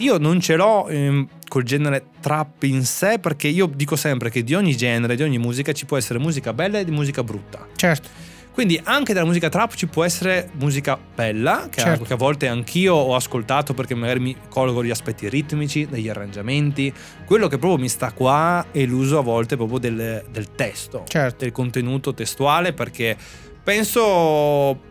io non ce l'ho ehm, col genere trap in sé perché io dico sempre che di ogni genere, di ogni musica ci può essere musica bella e di musica brutta. Certo. Quindi anche dalla musica trap ci può essere musica bella, che, Certo. a, che a volte anch'io ho ascoltato perché magari mi colgo gli aspetti ritmici, degli arrangiamenti. Quello che proprio mi sta qua è l'uso a volte proprio del, del testo, Certo. del contenuto testuale perché penso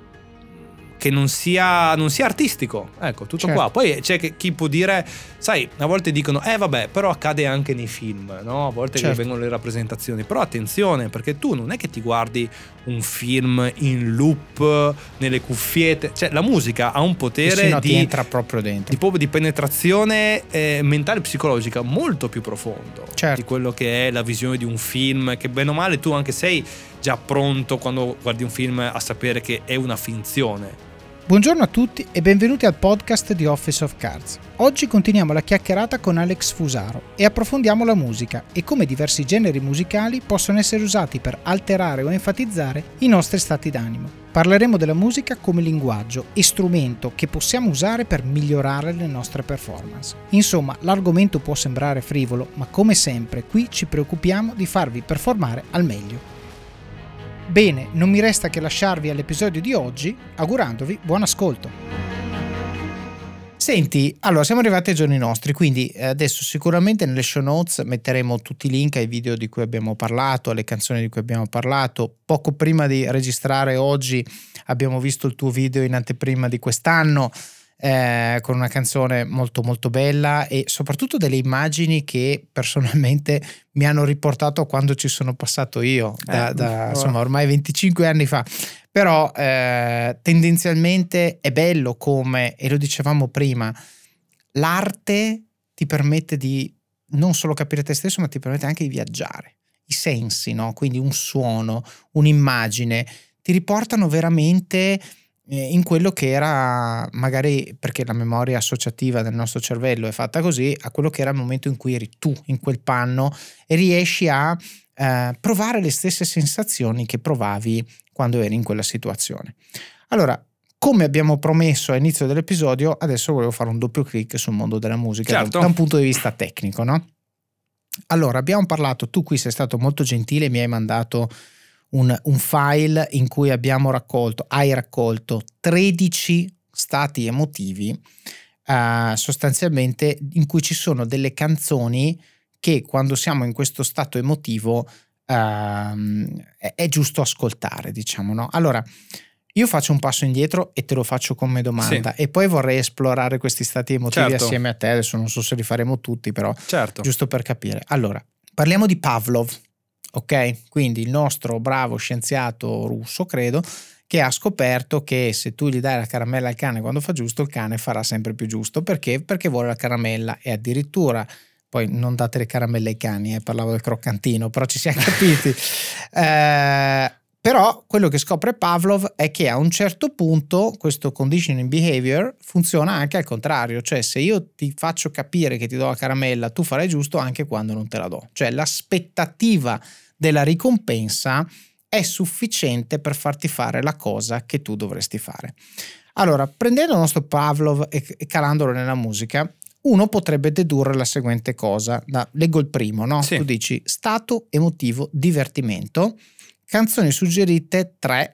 che non sia, non sia artistico. Ecco, tutto Certo. qua. Poi c'è chi può dire, sai, a volte dicono, eh vabbè, però accade anche nei film, no? A volte Certo. vengono le rappresentazioni. Però attenzione, perché tu non è che ti guardi un film in loop nelle cuffiette. Cioè, la musica ha un Sì, potere no, di, entra proprio dentro. di, di penetrazione eh, mentale e psicologica molto più profondo Certo. di quello che è la visione di un film che bene o male tu anche sei già pronto quando guardi un film a sapere che è una finzione Buongiorno a tutti e benvenuti al podcast di Office of Cards. Oggi continuiamo la chiacchierata con Alex Fusaro e approfondiamo la musica e come diversi generi musicali possono essere usati per alterare o enfatizzare i nostri stati d'animo. Parleremo della musica come linguaggio e strumento che possiamo usare per migliorare le nostre performance. Insomma, l'argomento può sembrare frivolo, ma come sempre qui ci preoccupiamo di farvi performare al meglio. Bene, non mi resta che lasciarvi all'episodio di oggi augurandovi buon ascolto. Senti, allora siamo arrivati ai giorni nostri, quindi eh, adesso sicuramente nelle show notes metteremo tutti i link ai video di cui abbiamo parlato, alle canzoni di cui abbiamo parlato. Poco prima di registrare oggi abbiamo visto il tuo video in anteprima di quest'anno eh, con una canzone molto molto bella e soprattutto delle immagini che personalmente mi hanno riportato quando ci sono passato io, da, Eh, da, insomma ormai 25 anni fa. Però eh, tendenzialmente è bello come, e lo dicevamo prima, l'arte ti permette di non solo capire te stesso, ma ti permette anche di viaggiare. I sensi, no? Quindi un suono, un'immagine, ti riportano veramente in quello che era magari perché la memoria associativa del nostro cervello è fatta così a quello che era il momento in cui eri tu in quel panno e riesci a eh, provare le stesse sensazioni che provavi quando eri in quella situazione. Allora, come abbiamo promesso all'inizio dell'episodio, adesso volevo fare un doppio clic sul mondo della musica da- Certo. da un punto di vista tecnico, no? Allora, abbiamo parlato, tu qui sei stato molto gentile, mi hai mandato un, un file in cui abbiamo raccolto, hai raccolto 13 stati emotivi, eh, sostanzialmente in cui ci sono delle canzoni che quando siamo in questo stato emotivo ehm, è, è giusto ascoltare, diciamo, no? Allora, io faccio un passo indietro e te lo faccio come domanda e poi vorrei esplorare questi stati emotivi Certo. assieme a te, adesso non so se li faremo tutti, però certo giusto per capire. Allora, parliamo di Pavlov, ok? Quindi il nostro bravo scienziato russo, credo, che ha scoperto che se tu gli dai la caramella al cane quando fa giusto, il cane farà sempre più giusto. Perché? Perché vuole la caramella e addirittura... Poi non date le caramelle ai cani, eh, parlavo del croccantino, però ci siamo capiti. Eh, però quello che scopre Pavlov è che a un certo punto questo conditioning behavior funziona anche al contrario, cioè se io ti faccio capire che ti do la caramella, tu farai giusto anche quando non te la do. Cioè l'aspettativa della ricompensa è sufficiente per farti fare la cosa che tu dovresti fare. Allora, prendendo il nostro Pavlov e calandolo nella musica, uno potrebbe dedurre la seguente cosa. Da- leggo il primo, no? Sì. Tu dici stato emotivo, divertimento, canzoni suggerite tre.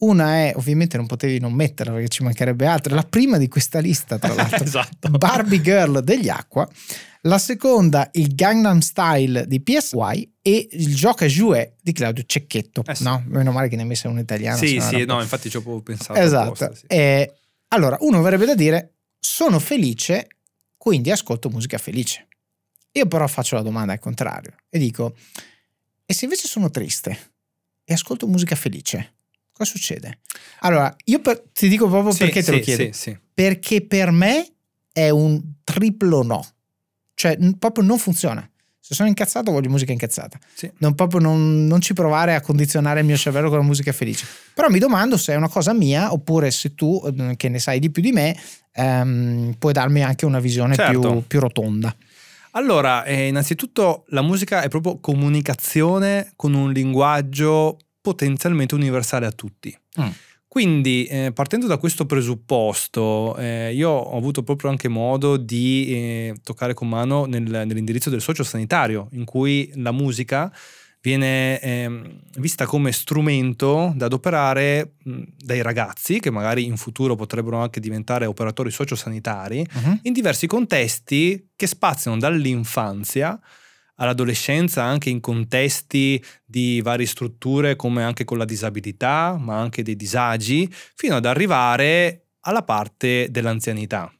Una è, ovviamente non potevi non metterla perché ci mancherebbe altro, la prima di questa lista tra l'altro, esatto Barbie Girl degli Aqua, la seconda il Gangnam Style di PSY e il Gioca Jouet di Claudio Cecchetto. Eh sì. No, meno male che ne hai messa un italiano. sì sì no infatti ci ho pensato Esatto. apposta, sì. Eh, allora, uno verrebbe da dire, sono felice, quindi ascolto musica felice. Io però faccio la domanda al contrario e dico, e se invece sono triste e ascolto musica felice, cosa succede? Allora, io per- ti dico proprio Sì, perché te lo sì, chiedo. sì. Perché per me è un triplo no. Cioè, n- proprio non funziona. Se sono incazzato voglio musica incazzata. Non, proprio non, non ci provare a condizionare il mio cervello con la musica felice. Però mi domando se è una cosa mia oppure se tu, eh, che ne sai di più di me, ehm, puoi darmi anche una visione Certo. più, più rotonda. Allora, eh, innanzitutto la musica è proprio comunicazione con un linguaggio potenzialmente universale a tutti. Mm. Quindi, eh, partendo da questo presupposto, eh, io ho avuto proprio anche modo di eh, toccare con mano nel, nell'indirizzo del sociosanitario, in cui la musica viene ehm, vista come strumento da adoperare mh, dai ragazzi, che magari in futuro potrebbero anche diventare operatori sociosanitari, Mhm. in diversi contesti che spaziano dall'infanzia all'adolescenza, anche in contesti di varie strutture come anche con la disabilità, ma anche dei disagi, fino ad arrivare alla parte dell'anzianità.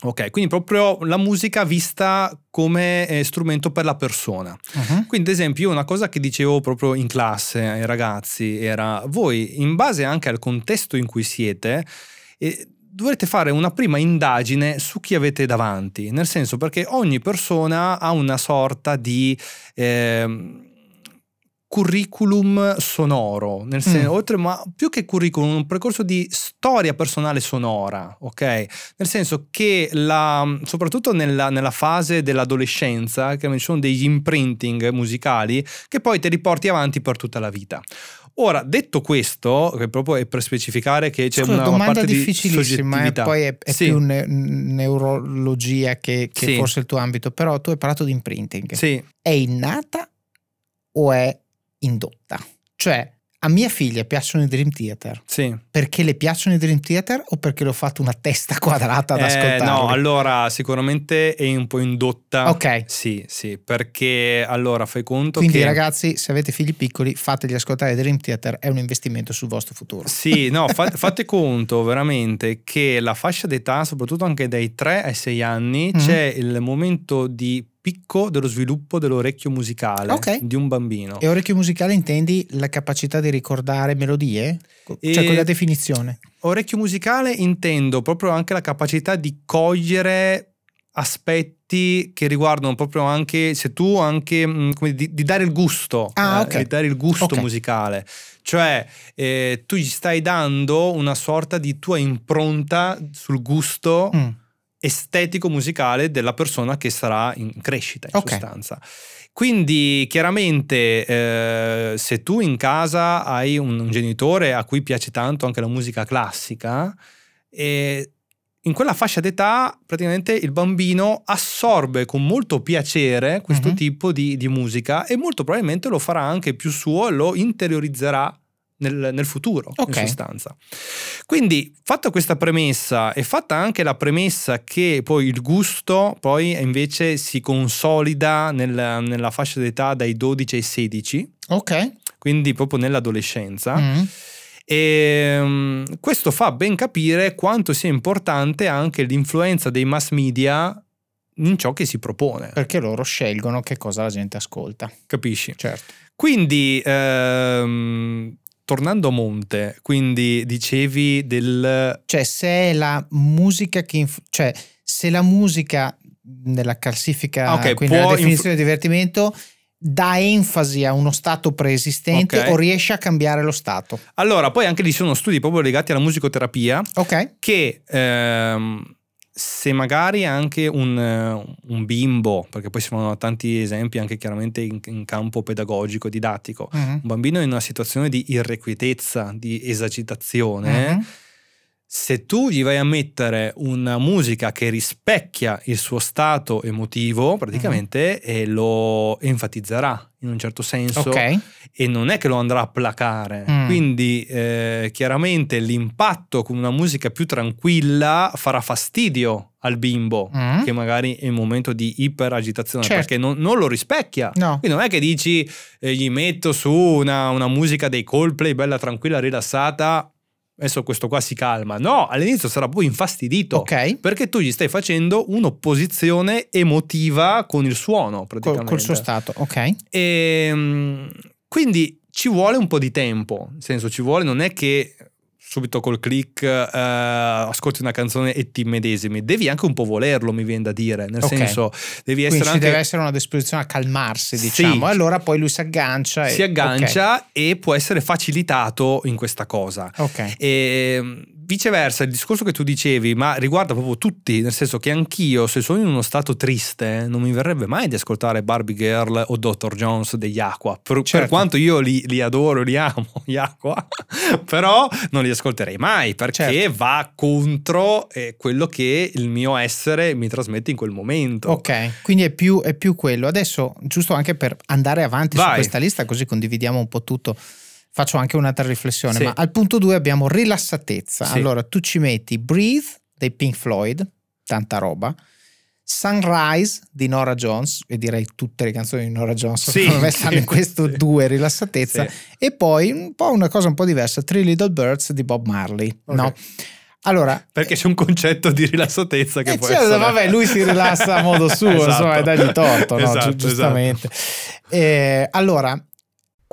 Ok, quindi proprio la musica vista come eh, strumento per la persona. Mhm. Quindi, ad esempio, io una cosa che dicevo proprio in classe ai ragazzi era: voi, in base anche al contesto in cui siete, eh, dovrete fare una prima indagine su chi avete davanti. Nel senso, perché ogni persona ha una sorta di. ehm, curriculum sonoro, nel senso, Mm. oltre ma più che curriculum, un percorso di storia personale sonora, ok? Nel senso che la, soprattutto nella, nella fase dell'adolescenza, che ci sono degli imprinting musicali che poi te li porti avanti per tutta la vita. Ora, detto questo, che proprio è per specificare che c'è Scusa, una, una domanda parte di difficilissima, eh, soggettività. poi è, è Sì. più ne- neurologia che, che Sì. forse il tuo ambito, però tu hai parlato di imprinting. Sì, È innata o è indotta? Cioè, a mia figlia piacciono i Dream Theater sì. perché le piacciono i Dream Theater o perché le ho fatto una testa quadrata ad Eh, ascoltarli? no, allora sicuramente è un po' indotta. Ok. Sì, sì, perché allora fai conto Quindi che... ragazzi, se avete figli piccoli, fategli ascoltare i Dream Theater, è un investimento sul vostro futuro. Sì, no, fa- fate conto veramente che la fascia d'età, soprattutto anche dai 3 ai 6 anni, Mhm. c'è il momento di picco dello sviluppo dell'orecchio musicale Ok. di un bambino. E orecchio musicale intendi la capacità di ricordare melodie? Cioè E- con la definizione. Orecchio musicale intendo proprio anche la capacità di cogliere aspetti che riguardano proprio anche se tu anche mh, come di, di dare il gusto Ah, eh, ok. di dare il gusto Ok. musicale cioè eh, tu gli stai dando una sorta di tua impronta sul gusto Mm. Estetico musicale della persona che sarà in crescita in Ok. sostanza. Quindi chiaramente eh, se tu in casa hai un, un genitore a cui piace tanto anche la musica classica, eh, in quella fascia d'età praticamente il bambino assorbe con molto piacere questo Mhm. tipo di, di musica e molto probabilmente lo farà anche più suo e lo interiorizzerà nel, nel futuro, Ok. in sostanza. Quindi, fatta questa premessa e fatta anche la premessa che poi il gusto poi invece si consolida nel- nella fascia d'età dai 12 ai 16, Ok. quindi proprio nell'adolescenza, Mm. e mm, questo fa ben capire quanto sia importante anche l'influenza dei mass media in ciò che si propone, Perché loro scelgono che cosa la gente ascolta. capisci? Certo. Quindi, ehm, tornando a monte, quindi dicevi del... Cioè, se la musica che. inf- cioè, se la musica nella classifica, Ah, ok, quindi nella definizione di divertimento, dà enfasi a uno stato preesistente Ok. o riesce a cambiare lo stato. Allora, poi anche lì sono studi proprio legati alla musicoterapia Ok? che ehm, se magari anche un, eh, un bimbo, perché poi si fanno tanti esempi anche chiaramente in, in campo pedagogico, didattico, Mhm. un bambino in una situazione di irrequietezza, di esagitazione, Mhm. Se tu gli vai a mettere una musica che rispecchia il suo stato emotivo, praticamente eh, lo enfatizzerà in un certo senso Ok. e non è che lo andrà a placare. Mm. Quindi eh, chiaramente l'impatto con una musica più tranquilla farà fastidio al bimbo, Mm. che magari è in un momento di iperagitazione, Certo. perché non, non lo rispecchia. No. Quindi non è che dici eh, gli metto su una, una musica dei Coldplay bella tranquilla, rilassata, adesso questo qua si calma. No, all'inizio sarà poi infastidito. Ok. Perché tu gli stai facendo un'opposizione emotiva con il suono, Col, praticamente. col suo stato. Ok. E, mm, quindi ci vuole un po' di tempo, nel senso ci vuole, non è che subito col click eh, ascolti una canzone e ti medesimi, devi anche un po' volerlo, mi viene da dire, nel Ok. senso devi Quindi essere ci anche... deve essere una disposizione a calmarsi, Sì. diciamo. E allora poi lui si aggancia. E, si aggancia e può essere facilitato in questa cosa. Ok. Ok. E, viceversa, il discorso che tu dicevi, ma riguarda proprio tutti, nel senso che anch'io, se sono in uno stato triste, non mi verrebbe mai di ascoltare Barbie Girl o Dr. Jones degli Aqua. Per, certo. per quanto io li, li, adoro, li amo, gli Aqua, però non li ascolterei mai perché certo. va contro eh, quello che il mio essere mi trasmette in quel momento. Ok, quindi è più, è più quello. Adesso, giusto anche per andare avanti Vai. su questa lista, così condividiamo un po' tutto faccio anche un'altra riflessione, sì. ma al punto 2 abbiamo rilassatezza. Sì. Allora tu ci metti Breathe dei Pink Floyd, tanta roba. Sunrise di Nora Jones, e direi tutte le canzoni di Nora Jones sì, secondo me stanno in questo sì. due rilassatezza, sì. e poi un po' una cosa un po' diversa, Three Little Birds di Bob Marley, okay. no? Allora, perché c'è un concetto di rilassatezza che eh, può certo, essere... vabbè, lui si rilassa a modo suo, esatto. insomma, dagli torto, no? esatto, giustamente. Esatto. Eh, allora,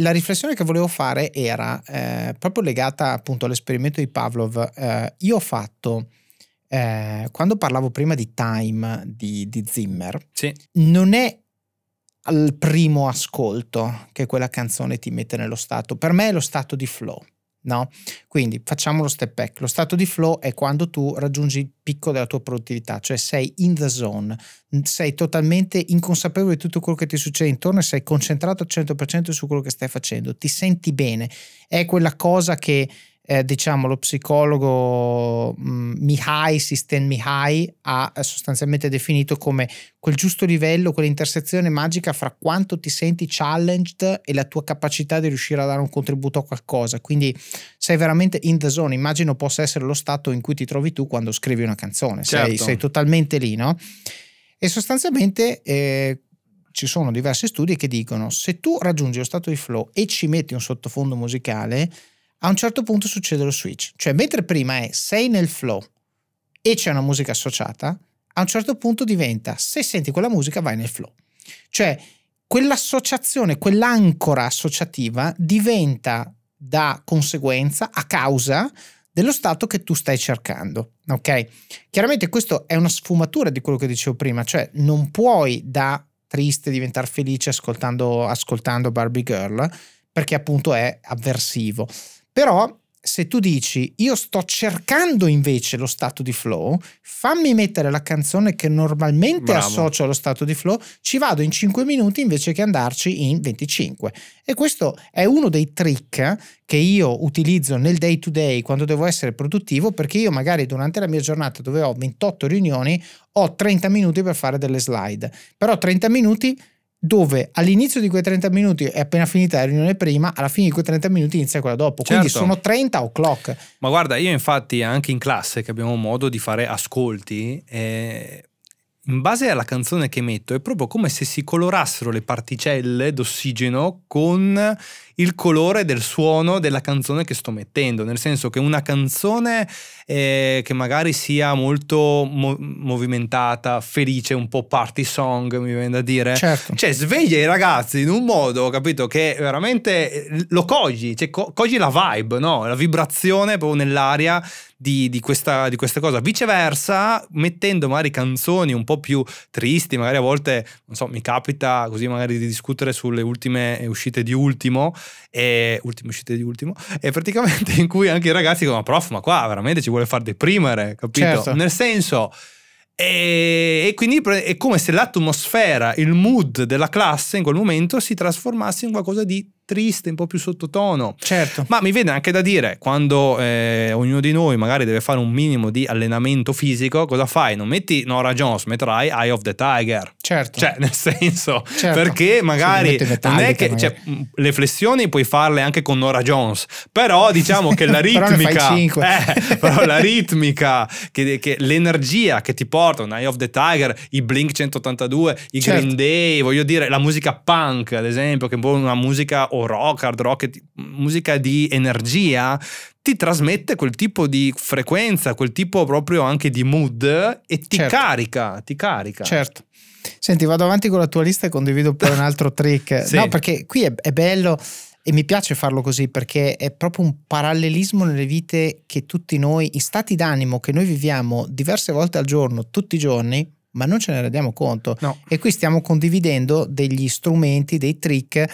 la riflessione che volevo fare era eh, proprio legata appunto all'esperimento di Pavlov. Eh, io ho fatto, eh, quando parlavo prima di Time di, di Zimmer, sì. non è al primo ascolto che quella canzone ti mette nello stato, per me è lo stato di flow. No? Quindi facciamo lo step back. Lo stato di flow è quando tu raggiungi il picco della tua produttività, cioè sei in the zone, sei totalmente inconsapevole di tutto quello che ti succede intorno e sei concentrato al 100% su quello che stai facendo, ti senti bene. È quella cosa che eh, diciamo lo psicologo mh, mm, Mihai, System Mihai ha sostanzialmente definito come quel giusto livello, quell'intersezione magica fra quanto ti senti challenged e la tua capacità di riuscire a dare un contributo a qualcosa. Quindi sei veramente in the zone. Immagino possa essere lo stato in cui ti trovi tu quando scrivi una canzone. Certo. Sei, sei, totalmente lì, no? E sostanzialmente eh, ci sono diversi studi che dicono se tu raggiungi lo stato di flow e ci metti un sottofondo musicale, a un certo punto succede lo switch. Cioè, mentre prima è sei nel flow e c'è una musica associata, a un certo punto diventa se senti quella musica vai nel flow. Cioè, quell'associazione, quell'ancora associativa diventa da conseguenza, a causa dello stato che tu stai cercando. Ok? Chiaramente questo è una sfumatura di quello che dicevo prima, cioè non puoi da triste diventare felice ascoltando, ascoltando Barbie Girl perché appunto è avversivo. Però se tu dici io sto cercando invece lo stato di flow, fammi mettere la canzone che normalmente Bravo. associo allo stato di flow, ci vado in 5 minuti invece che andarci in 25. E questo è uno dei trick che io utilizzo nel day to day quando devo essere produttivo perché io magari durante la mia giornata dove ho 28 riunioni ho 30 minuti per fare delle slide, però 30 minuti dove all'inizio di quei 30 minuti è appena finita la riunione prima, alla fine di quei 30 minuti inizia quella dopo. Certo. Quindi sono 30 o'clock. Ma guarda, io infatti anche in classe che abbiamo modo di fare ascolti, eh, in base alla canzone che metto è proprio come se si colorassero le particelle d'ossigeno con il colore del suono della canzone che sto mettendo, nel senso che una canzone eh, che magari sia molto mo- movimentata, felice, un po' party song, mi viene da dire, certo. cioè sveglia i ragazzi in un modo, capito, che veramente eh, lo cogli, cioè co- cogli la vibe, no? la vibrazione proprio nell'aria di, di, questa, di questa cosa. Viceversa, mettendo magari canzoni un po' più tristi, magari a volte, non so, mi capita così magari di discutere sulle ultime uscite di Ultimo, e ultime uscite di ultimo, e praticamente in cui anche i ragazzi dicono, ma prof, ma qua veramente ci vuole far deprimere, capito? Certo. Nel senso... E, e quindi è come se l'atmosfera, il mood della classe in quel momento si trasformasse in qualcosa di triste, un po' più sottotono. Certo. Ma mi viene anche da dire, quando eh, ognuno di noi magari deve fare un minimo di allenamento fisico, cosa fai? Non metti Nora Jones, metterai Eye of the Tiger. Certo. Cioè, nel senso, Certo. perché magari Sì, non è che cioè, le flessioni puoi farle anche con Nora Jones, però diciamo che la ritmica, eh, però la ritmica, che, che l'energia che ti porta un Eye of the Tiger, i Blink 182, i Certo. Green Day, voglio dire, la musica punk, ad esempio, che è un po' una musica o rock, hard rock, musica di energia, ti trasmette quel tipo di frequenza, quel tipo proprio anche di mood e ti Certo. carica, ti carica. Certo. Senti, vado avanti con la tua lista e condivido poi un altro trick. Sì. No, perché qui è, è bello e mi piace farlo così perché è proprio un parallelismo nelle vite che tutti noi, in stati d'animo che noi viviamo diverse volte al giorno, tutti i giorni, ma non ce ne rendiamo conto. No. E qui stiamo condividendo degli strumenti, dei trick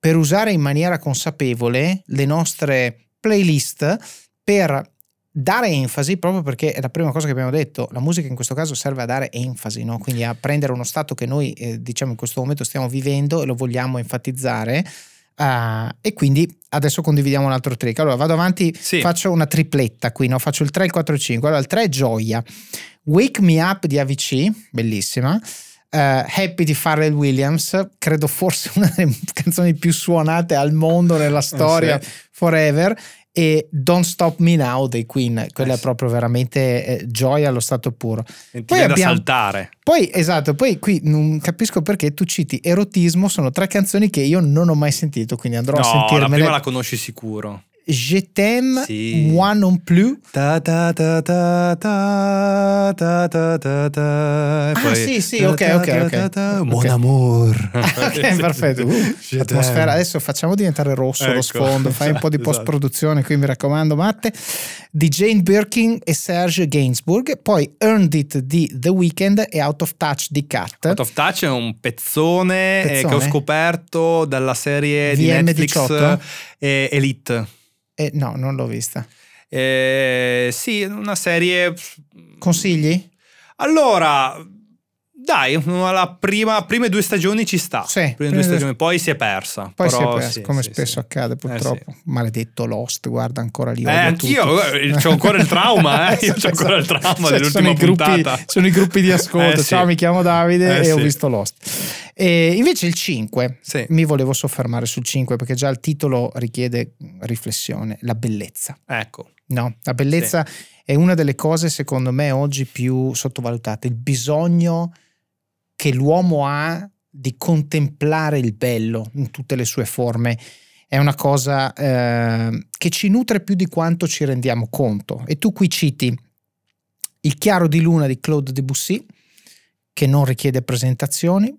per usare in maniera consapevole le nostre playlist per dare enfasi proprio perché è la prima cosa che abbiamo detto la musica in questo caso serve a dare enfasi no? quindi a prendere uno stato che noi eh, diciamo in questo momento stiamo vivendo e lo vogliamo enfatizzare Ah, e quindi adesso condividiamo un altro trick allora vado avanti Sì. faccio una tripletta qui no? faccio il 3 il 4 il 5 allora il 3 è gioia Wake Me Up di AVC bellissima Eh, Happy di Pharrell Williams credo forse una delle canzoni più suonate al mondo nella storia sì. forever e Don't Stop Me Now dei Queen quella Eh è sì. proprio veramente eh, gioia allo stato puro E ti Poi abbiamo- saltare. poi esatto poi qui non capisco perché tu citi erotismo sono tre canzoni che io non ho mai sentito quindi andrò a No, la sentirmele prima la conosci sicuro. Je t'aime Sì. moi non plus Ta ta ta ta ta ta ta ta ta. Ah, poi sì, sì, ok, ok, ok. ta ta. Ok. Mon amour. ok perfetto Uh, atmosfera adesso facciamo diventare rosso lo Ecco, sfondo fai un po' di esatto, post produzione qui mi raccomando Matte di Jane Birkin e Serge Gainsbourg poi Earned It di The Weeknd e Out of Touch di Cat Out of Touch è un pezzone, eh, che ho Pezzone? scoperto dalla serie di VM18? Netflix eh, Elite. Eh, no non l'ho vista Eh, sì, una serie. consigli? Allora, dai, la prima, prime due stagioni ci sta. Sì, prime prime due stagioni, poi si è persa. Poi si è perso, sì, come sì, spesso sì. accade Eh, purtroppo. sì. Maledetto Lost, guarda ancora lì. Eh, anch'io, ho ancora il trauma, eh. Io ho ancora il trauma Cioè, dell'ultima sono i gruppi, puntata. Sono i gruppi di ascolto. Eh. Ciao, mi chiamo Davide Eh, e ho visto Lost. E invece il 5, Sì. mi volevo soffermare sul 5 perché già il titolo richiede riflessione, la bellezza. Ecco, No, la bellezza è una delle cose secondo me oggi più sottovalutate, il bisogno che l'uomo ha di contemplare il bello in tutte le sue forme. È una cosa eh, che ci nutre più di quanto ci rendiamo conto. E tu qui citi Il chiaro di luna di Claude Debussy, che non richiede presentazioni,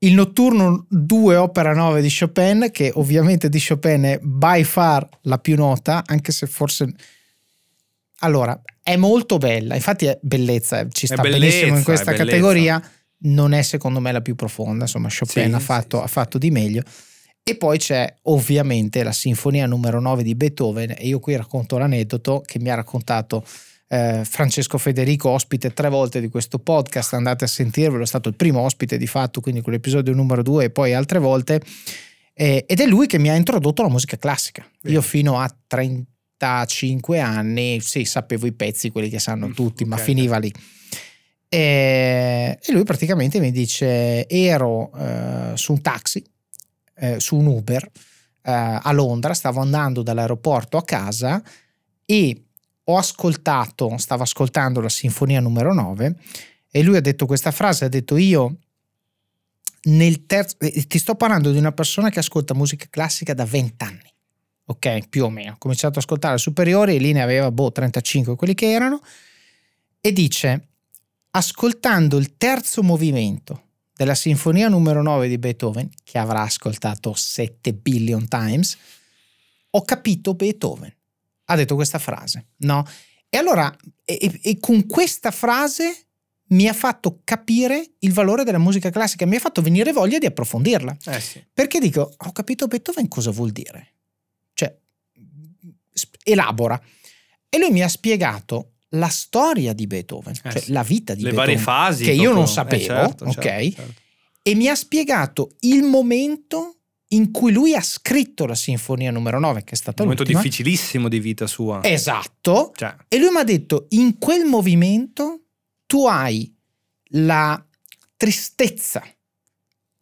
il notturno 2 opera 9 di Chopin, che ovviamente di Chopin è by far la più nota, anche se forse... Allora, è molto bella, infatti è bellezza, eh, ci sta bellezza, benissimo in questa bellezza. Non è secondo me la più profonda, insomma Chopin Sì, ha, fatto, sì, ha fatto di meglio. E poi c'è ovviamente la sinfonia numero 9 di Beethoven e io qui racconto l'aneddoto che mi ha raccontato eh, Francesco Federico, ospite tre volte di questo podcast, andate a sentirvelo, è stato il primo ospite di fatto, quindi con l'episodio numero 2 e poi altre volte, Eh, ed è lui che mi ha introdotto la musica classica. Bene. Io fino a 35 anni, sì, sapevo i pezzi, quelli che sanno Mm, tutti, ma ok. finiva lì. E, e lui praticamente mi dice: Ero eh, su un taxi, eh, su un Uber eh, a Londra, stavo andando dall'aeroporto a casa e ho ascoltato, stavo ascoltando la sinfonia numero 9 e lui ha detto questa frase, ha detto io nel terzo, e ti sto parlando di una persona che ascolta musica classica da 20 anni, ok, più o meno, ho cominciato ad ascoltare al superiore e lì ne aveva boh 35 quelli che erano e dice ascoltando il terzo movimento della sinfonia numero 9 di Beethoven, che avrà ascoltato 7 billion times, ho capito Beethoven. Ha detto questa frase, no? E allora, e, e- con questa frase mi ha fatto capire il valore della musica classica, mi ha fatto venire voglia di approfondirla. Eh sì. Perché dico, ho capito Beethoven cosa vuol dire. Cioè, elabora. E lui mi ha spiegato la storia di Beethoven, Eh cioè la vita di Le Beethoven, varie fasi. che io proprio. non Eh, sapevo, certo, ok? certo, certo. e mi ha spiegato il momento in cui lui ha scritto la sinfonia numero 9, che è stata Un momento difficilissimo di vita sua. Esatto. Cioè, E lui mi ha detto, in quel movimento tu hai la tristezza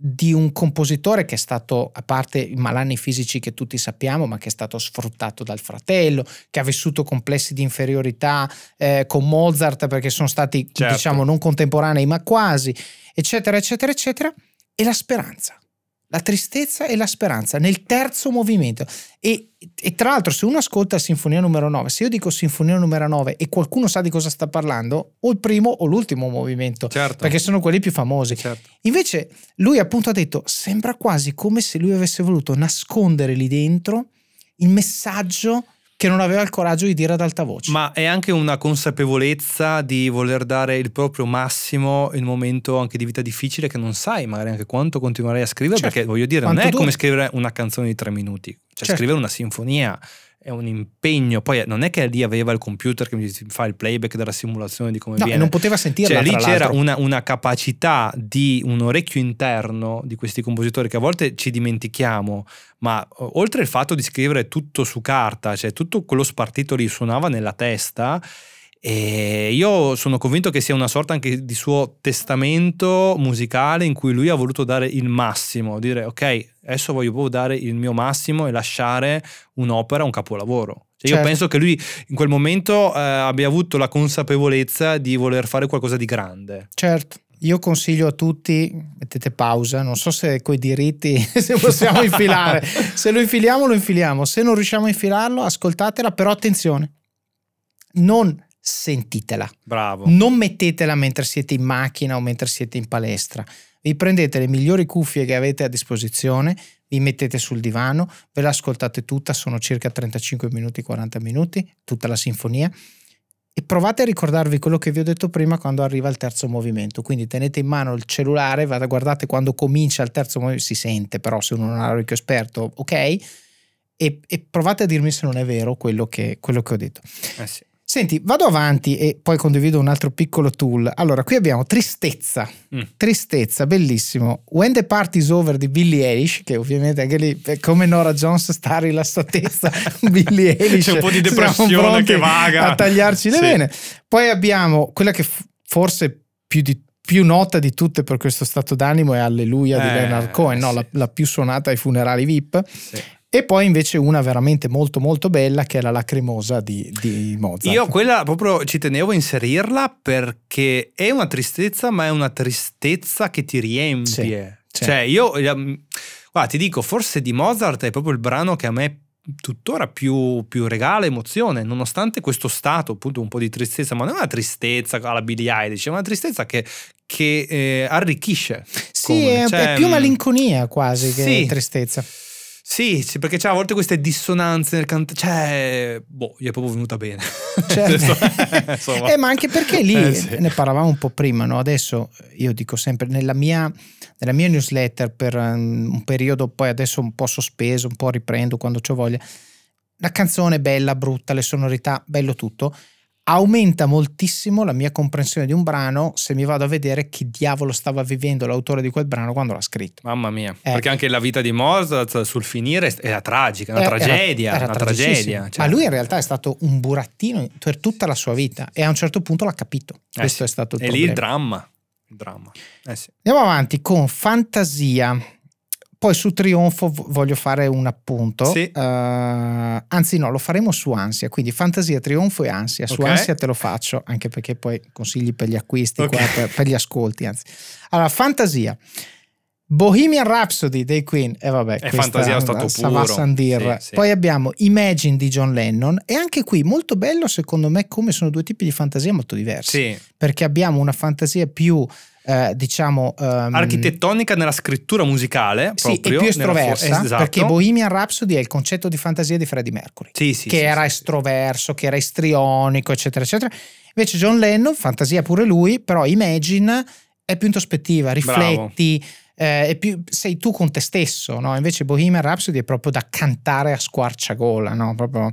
di un compositore che è stato, a parte i malanni fisici che tutti sappiamo, ma che è stato sfruttato dal fratello, che ha vissuto complessi di inferiorità eh, con Mozart perché sono stati, Certo. diciamo, non contemporanei ma quasi, eccetera, eccetera, eccetera, e la speranza. La tristezza e la speranza nel terzo movimento. E, e tra l'altro, se uno ascolta Sinfonia numero 9, se io dico Sinfonia numero 9 e qualcuno sa di cosa sta parlando, o il primo o l'ultimo movimento, certo. perché sono quelli più famosi. certo. Invece lui appunto ha detto, sembra quasi come se lui avesse voluto nascondere lì dentro il messaggio che non aveva il coraggio di dire ad alta voce. Ma è anche una consapevolezza di voler dare il proprio massimo in un momento anche di vita difficile che non sai magari anche quanto continuerai a scrivere Certo. perché voglio dire non Quanto è come dura. scrivere una canzone di tre minuti cioè Certo. scrivere una sinfonia è un impegno poi non è che lì aveva il computer che mi fa il playback della simulazione di come no, e viene non poteva sentirla. cioè lì c'era una, una capacità di un orecchio interno di questi compositori che a volte ci dimentichiamo, ma oltre al fatto di scrivere tutto su carta, cioè tutto quello spartito lì suonava nella testa. E io sono convinto che sia una sorta anche di suo testamento musicale in cui lui ha voluto dare il massimo, dire ok, adesso voglio proprio dare il mio massimo e lasciare un'opera, un capolavoro. Cioè, Io Certo. penso che lui in quel momento eh, abbia avuto la consapevolezza di voler fare qualcosa di grande. Certo. Io consiglio a tutti, mettete pausa, non so se coi diritti se possiamo infilare, se lo infiliamo lo infiliamo, se non riusciamo a infilarlo ascoltatela, però attenzione, non sentitela, Bravo. non mettetela mentre siete in macchina o mentre siete in palestra, vi prendete le migliori cuffie che avete a disposizione, vi mettete sul divano, ve la ascoltate tutta, sono circa 35 minuti, 40 minuti, tutta la sinfonia e provate a ricordarvi quello che vi ho detto prima quando arriva il terzo movimento. Quindi tenete in mano il cellulare, guardate quando comincia il terzo movimento, si sente però se uno non ha l'orecchio esperto, ok? E, e provate a dirmi se non è vero quello che, quello che ho detto. Eh sì. Senti, vado avanti e poi condivido un altro piccolo tool. Allora, qui abbiamo Tristezza. Mm. Tristezza, bellissimo. When the Party's Over di Billie Eilish, che ovviamente anche lì, eh, come Nora Jones, sta rilassatezza. Billie Eilish. C'è un po' di depressione che vaga. A tagliarci le Sì. vene. Poi abbiamo quella che f- forse più, di- più nota di tutte per questo stato d'animo è Alleluia di Eh, Leonard Cohen, no? sì. la, la più suonata ai funerali VIP. Sì. E poi invece una veramente molto molto bella che è la lacrimosa di, di Mozart. Io quella proprio ci tenevo a inserirla perché è una tristezza, ma è una tristezza che ti riempie. sì. Cioè, io ehm, guarda, ti dico, forse di Mozart è proprio il brano che a me tuttora più, più regala emozione, nonostante questo stato appunto un po' di tristezza, ma non è una tristezza alla Billie Eilish, è una tristezza che, che eh, arricchisce. Sì, è, cioè, è più mh, malinconia quasi che sì. tristezza. Sì, sì, perché c'è a volte queste dissonanze nel cantare, cioè, boh, gli è proprio venuta bene. Insomma. Eh, ma anche perché lì Eh, sì. ne parlavamo un po' prima, no? adesso io dico sempre nella mia, nella mia newsletter per um, un periodo, poi adesso un po' sospeso, un po' riprendo quando ho voglia. La canzone bella, brutta, le sonorità, bello tutto. Aumenta moltissimo la mia comprensione di un brano se mi vado a vedere che diavolo stava vivendo l'autore di quel brano quando l'ha scritto. Mamma mia, Eh. perché anche la vita di Mozart sul finire era tragica, una Era- tragedia, era una tragicissimo. tragedia. cioè. Ma lui in realtà è stato un burattino per tutta la sua vita e a un certo punto l'ha capito. Eh Questo sì. è stato il E lì il problema. dramma. Il dramma. Eh sì. Andiamo avanti con Fantasia. Poi su Trionfo voglio fare un appunto. Sì. Eh, anzi, no, lo faremo su Ansia. Quindi Fantasia, Trionfo e Ansia. Su Ok. Ansia te lo faccio, anche perché poi consigli per gli acquisti, Ok. qua, per, per gli ascolti. Anzi. Allora, Fantasia. Bohemian Rhapsody dei Queen, e vabbè, E questa Fantasia è stato puro. Sandir. Sì, sì. Poi abbiamo Imagine di John Lennon, e anche qui molto bello secondo me, come sono due tipi di fantasia molto diversi Sì. perché abbiamo una fantasia più eh, diciamo ehm, Architettonica nella scrittura musicale, sì, proprio. più nella fu- estroversa esatto. perché Bohemian Rhapsody è il concetto di fantasia di Freddie Mercury Sì, sì, che sì, era sì, estroverso che era istrionico eccetera eccetera Invece John Lennon, fantasia pure lui, però Imagine è più introspettiva, rifletti, eh, più, sei tu con te stesso, no? Invece Bohemian Rhapsody è proprio da cantare a squarciagola, no? Proprio...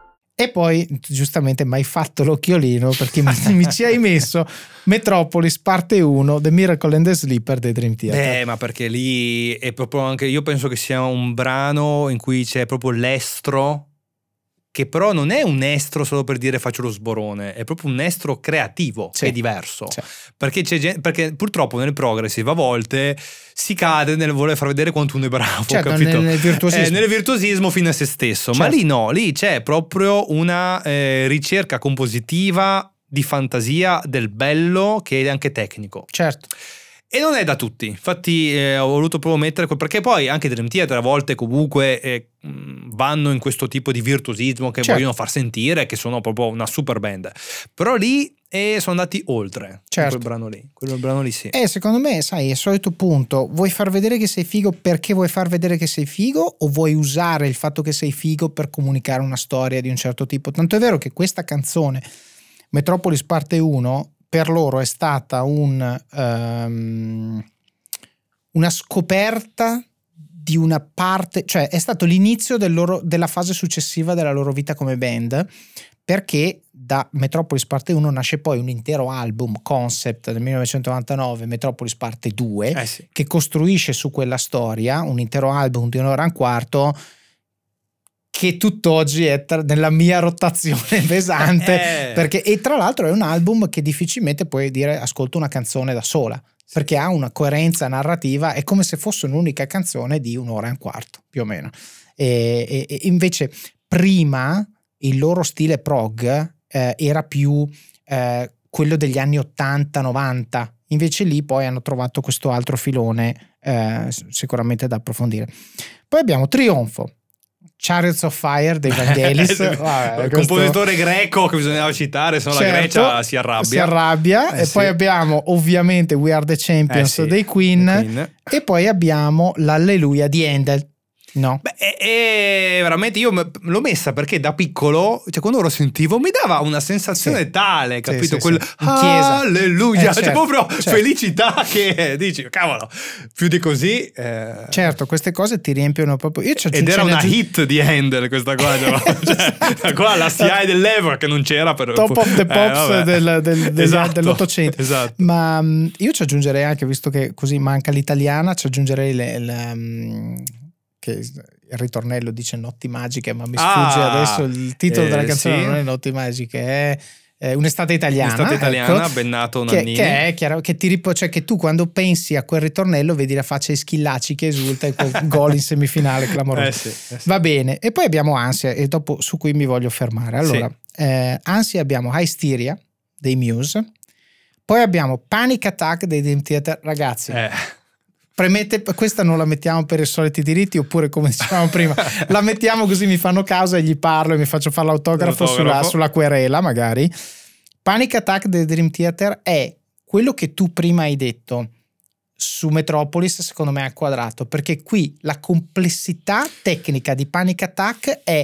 E poi, giustamente, mai fatto l'occhiolino perché mi ci hai messo Metropolis parte 1, The Miracle and the Sleeper dei Dream Theater. Eh, ma perché lì è proprio anche, io penso che sia un brano in cui c'è proprio l'estro che però non è un estro solo per dire faccio lo sborone, è proprio un estro creativo, sì. è diverso. Sì. Perché, gente, perché, purtroppo nel progressive a volte si cade nel voler far vedere quanto uno è bravo, certo, capito? Nel, virtuosismo. Eh, nel virtuosismo fine a se stesso, certo. ma lì no, lì c'è proprio una eh, ricerca compositiva di fantasia del bello che è anche tecnico. Certo. E non è da tutti, infatti eh, ho voluto proprio mettere, perché poi anche Dream Theater a volte comunque eh, vanno in questo tipo di virtuosismo che certo. vogliono far sentire che sono proprio una super band. Però lì eh, sono andati oltre certo. quel brano lì, quel brano lì sì. E secondo me, sai, è il solito punto, vuoi far vedere che sei figo perché vuoi far vedere che sei figo o vuoi usare il fatto che sei figo per comunicare una storia di un certo tipo? Tanto è vero che questa canzone, Metropolis parte 1, per loro è stata un, um, una scoperta di una parte, cioè è stato l'inizio del loro, della fase successiva della loro vita come band, perché da Metropolis Parte 1 nasce poi un intero album concept del 1999, Metropolis Parte 2, eh sì. che costruisce su quella storia un intero album di un'ora e un quarto che tutt'oggi è tra, nella mia rotazione pesante eh. perché, e tra l'altro è un album che difficilmente puoi dire ascolto una canzone da sola perché ha una coerenza narrativa è come se fosse un'unica canzone di un'ora e un quarto più o meno. E, e, invece prima il loro stile prog eh, era più eh, quello degli anni 80-90 invece lì poi hanno trovato questo altro filone eh, sicuramente da approfondire. Poi abbiamo Trionfo Chariots of Fire dei Vangelis. Vabbè, il questo... compositore greco che bisognava citare, se no certo, la Grecia si arrabbia. Si arrabbia. Eh, e sì. poi abbiamo ovviamente We Are the Champions eh sì, dei Queen, Queen, E poi abbiamo l'Alleluia di Handel No. Beh, è, è veramente io l'ho messa perché da piccolo, cioè quando lo sentivo, mi dava una sensazione sì. tale, capito? Sì, sì, Quel alleluia, eh, cioè certo, proprio certo. felicità che dici, cavolo, più di così. Eh... Certo, queste cose ti riempiono proprio. Io Ed era una aggiung- hit di Handel questa qua, cioè, qua la CI dell'epoca che non c'era per Top of the eh, Pops eh, del, del, del, esatto, dell'Ottocento. Esatto. Ma mm, io ci aggiungerei anche, visto che così manca l'italiana, ci aggiungerei le, le mm, che il ritornello dice notti magiche, ma mi sfugge ah, adesso il titolo eh, della canzone sì. non è notti magiche, è un'estate italiana. Un'estate italiana, ecco, bennato che, che, è chiaro, che ti ripo- cioè che tu quando pensi a quel ritornello vedi la faccia di Schillaci che esulta e quel gol in semifinale clamoroso. Eh sì, eh sì. Va bene, e poi abbiamo Ansia e dopo su cui mi voglio fermare. Allora, sì. eh, Ansia abbiamo Hysteria dei Muse, poi abbiamo Panic Attack dei Dream Theater, ragazzi. Eh premette, questa non la mettiamo per i soliti diritti oppure come dicevamo prima, la mettiamo così mi fanno causa e gli parlo e mi faccio fare l'autografo, l'autografo. Sulla, sulla, querela magari. Panic Attack del Dream Theater è quello che tu prima hai detto su Metropolis secondo me è al quadrato perché qui la complessità tecnica di Panic Attack è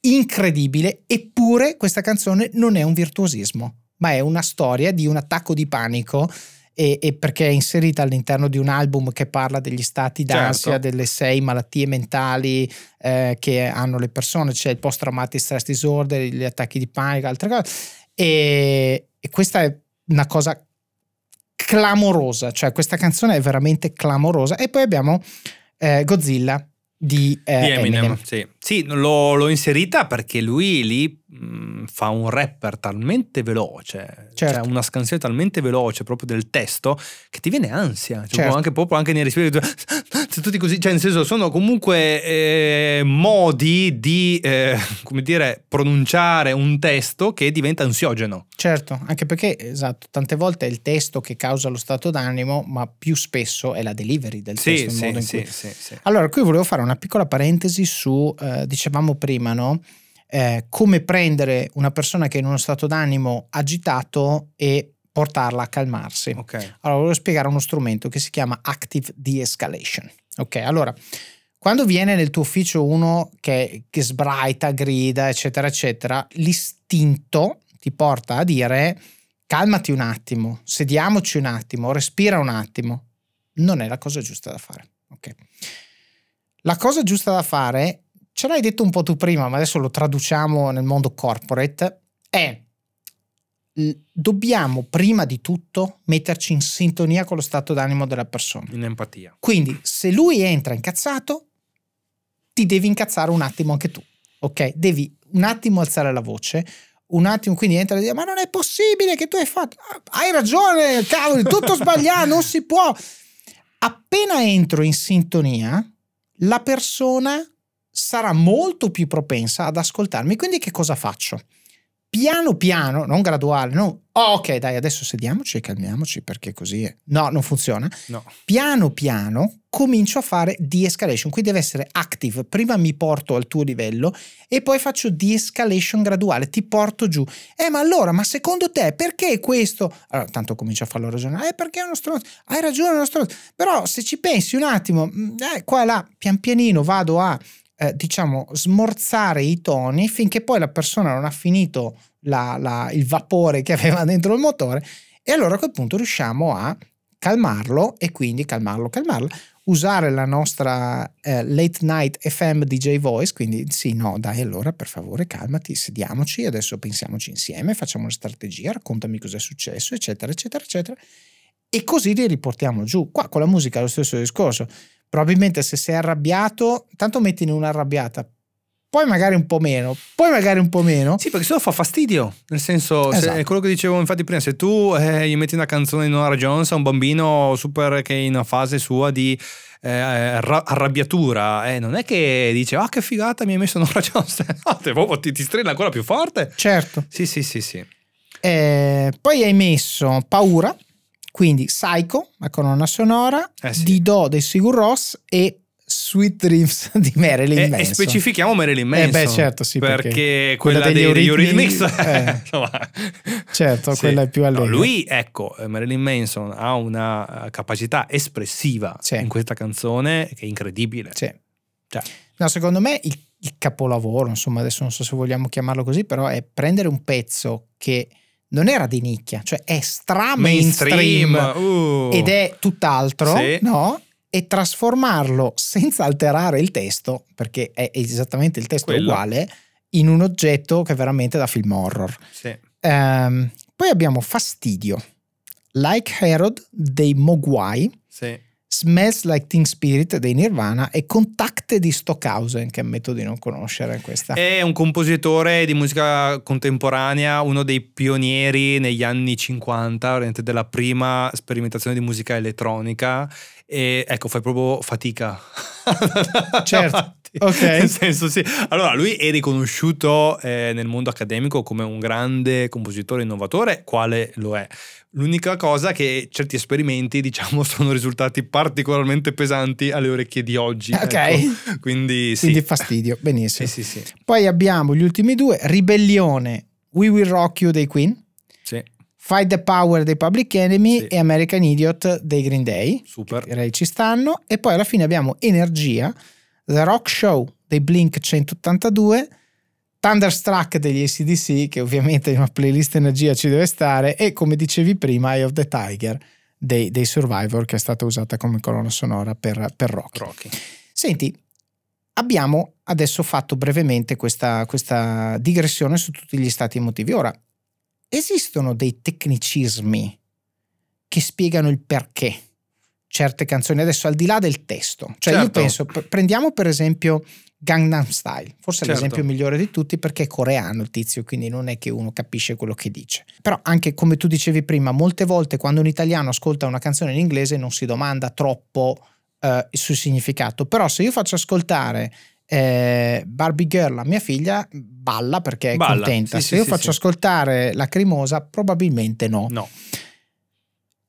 incredibile eppure questa canzone non è un virtuosismo ma è una storia di un attacco di panico e, e, perché è inserita all'interno di un album che parla degli stati d'ansia, certo. delle sei malattie mentali eh, che hanno le persone, c'è il post traumatic stress disorder, gli attacchi di panico, altre cose. E, e questa è una cosa clamorosa, cioè questa canzone è veramente clamorosa. E poi abbiamo eh, Godzilla di, eh, di Eminem. Eminem. Sì, sì l'ho, l'ho, inserita perché lui lì mh, fa un rapper talmente veloce, Certo. cioè una scansione talmente veloce proprio del testo che ti viene ansia, cioè, Certo. anche proprio anche nei respiri, cioè, tutti così, cioè nel senso sono comunque eh, modi di, eh, come dire, pronunciare un testo che diventa ansiogeno. Certo, anche perché, esatto, tante volte è il testo che causa lo stato d'animo, ma più spesso è la delivery del Sì, testo. sì, modo in sì, cui- sì, sì. Allora, qui volevo fare una piccola parentesi su, eh, dicevamo prima, no? Eh, come prendere una persona che è in uno stato d'animo agitato e portarla a calmarsi. Ok. Allora, volevo spiegare uno strumento che si chiama Active De-Escalation. Ok, allora, quando viene nel tuo ufficio uno che, che sbraita, grida, eccetera, eccetera, l'istinto ti porta a dire calmati un attimo, sediamoci un attimo, respira un attimo. Non è la cosa giusta da fare. Ok. La cosa giusta da fare, ce l'hai detto un po' tu prima, ma adesso lo traduciamo nel mondo corporate, è dobbiamo prima di tutto metterci in sintonia con lo stato d'animo della persona. In empatia. Quindi se lui entra incazzato, ti devi incazzare un attimo anche tu, ok? Devi un attimo alzare la voce, un attimo quindi entra e dire ma non è possibile che tu hai fatto, Ah, hai ragione, cavolo, tutto sbagliato, non si può. Appena entro in sintonia, la persona sarà molto più propensa ad ascoltarmi. Quindi che cosa faccio? Piano piano, non graduale, non "Oh, ok, dai, adesso sediamoci e calmiamoci perché così è. No, non funziona No. piano piano comincio a fare de-escalation, qui deve essere active, prima mi porto al tuo livello e poi faccio de-escalation graduale, ti porto giù. Eh ma allora, ma secondo te perché questo? Allora, tanto comincio a farlo ragionare, eh perché è uno stronzo, hai ragione è uno stronzo, però se ci pensi un attimo, mm, eh, qua e là, pian pianino vado a, eh, diciamo, smorzare i toni finché poi la persona non ha finito la- la- il vapore che aveva dentro il motore e allora a quel punto riusciamo a calmarlo e quindi calmarlo, calmarlo, usare la nostra eh, late night FM DJ voice, quindi sì, no, dai, allora per favore calmati, sediamoci, adesso pensiamoci insieme, facciamo una strategia, raccontami cosa è successo, eccetera, eccetera, eccetera. E così li riportiamo giù. Qua con la musica è lo stesso discorso. Probabilmente se sei arrabbiato, tanto mettine una arrabbiata, poi magari un po' meno, poi magari un po' meno. Sì, perché sennò fa fastidio. Nel senso, se- Esatto. è quello che dicevo infatti prima, se tu eh, gli metti una canzone di Nora Jones a un bambino super che è in una fase sua di eh, arra- arrabbiatura, eh, non è che dice, ah che figata mi hai messo Nora Jones, no, ti, ti strilla ancora più forte. Certo. Sì, sì, sì, sì. Eh, poi hai messo Paura, quindi Psycho, la colonna sonora, Eh sì. Dido dei Sigur Ross e Sweet Dreams di Marilyn E, e Manson. specifichiamo Marilyn Eh, Manson. beh, certo, sì, perché, perché quella, quella dei, degli degli Eurythmics, eh. insomma, Certo, sì. quella è più No, allegra. lui, ecco, eh, Marilyn Manson ha una eh, capacità espressiva Sì. in questa canzone che è incredibile. Sì. Cioè, No, secondo me il, il capolavoro, insomma, adesso non so se vogliamo chiamarlo così, però è prendere un pezzo che non era di nicchia, cioè è stra mainstream, uh. ed è tutt'altro, Sì. no? E trasformarlo senza alterare il testo, perché è esattamente il testo Quello. uguale, in un oggetto che è veramente da film horror. Sì. Ehm, poi abbiamo Fastidio, Like Herod dei Mogwai, Sì. Smells Like Teen Spirit dei Nirvana e Contact di Stockhausen, che ammetto di non conoscere questa. È un compositore di musica contemporanea, uno dei pionieri negli anni 50, veramente della prima sperimentazione di musica elettronica. E ecco, fai proprio fatica. Certo. ok. Nel senso, sì. Allora, lui è riconosciuto eh, nel mondo accademico come un grande compositore innovatore, quale lo è. L'unica cosa è che certi esperimenti, diciamo, sono risultati particolarmente pesanti alle orecchie di oggi. Ok. ecco. Quindi sì. Quindi fastidio, benissimo. Sì, sì, sì. Poi abbiamo gli ultimi due, Ribellione, We Will Rock You dei Queen, Sì, Fight the Power dei Public Enemy Sì. e American Idiot dei Green Day. super. Direi ci stanno. E poi alla fine abbiamo Energia, The Rock Show dei Blink 182, Thunderstruck degli ACDC, che ovviamente in una playlist Energia ci deve stare, e come dicevi prima, Eye of the Tiger dei, dei Survivor, che è stata usata come colonna sonora per, per Rocky. Rocky. Senti, abbiamo adesso fatto brevemente questa, questa digressione su tutti gli stati emotivi. Ora, esistono dei tecnicismi che spiegano il perché? Certe canzoni. Adesso al di là del testo, cioè io Certo. penso, p- prendiamo per esempio Gangnam Style, forse Certo. l'esempio migliore di tutti perché è coreano il tizio, quindi non è che uno capisce quello che dice. Però anche come tu dicevi prima, molte volte quando un italiano ascolta una canzone in inglese non si domanda troppo eh, sul significato, però se io faccio ascoltare eh, Barbie Girl a mia figlia balla perché è Balla, contenta, sì, se sì, io sì, faccio ascoltare Lacrimosa probabilmente no. No.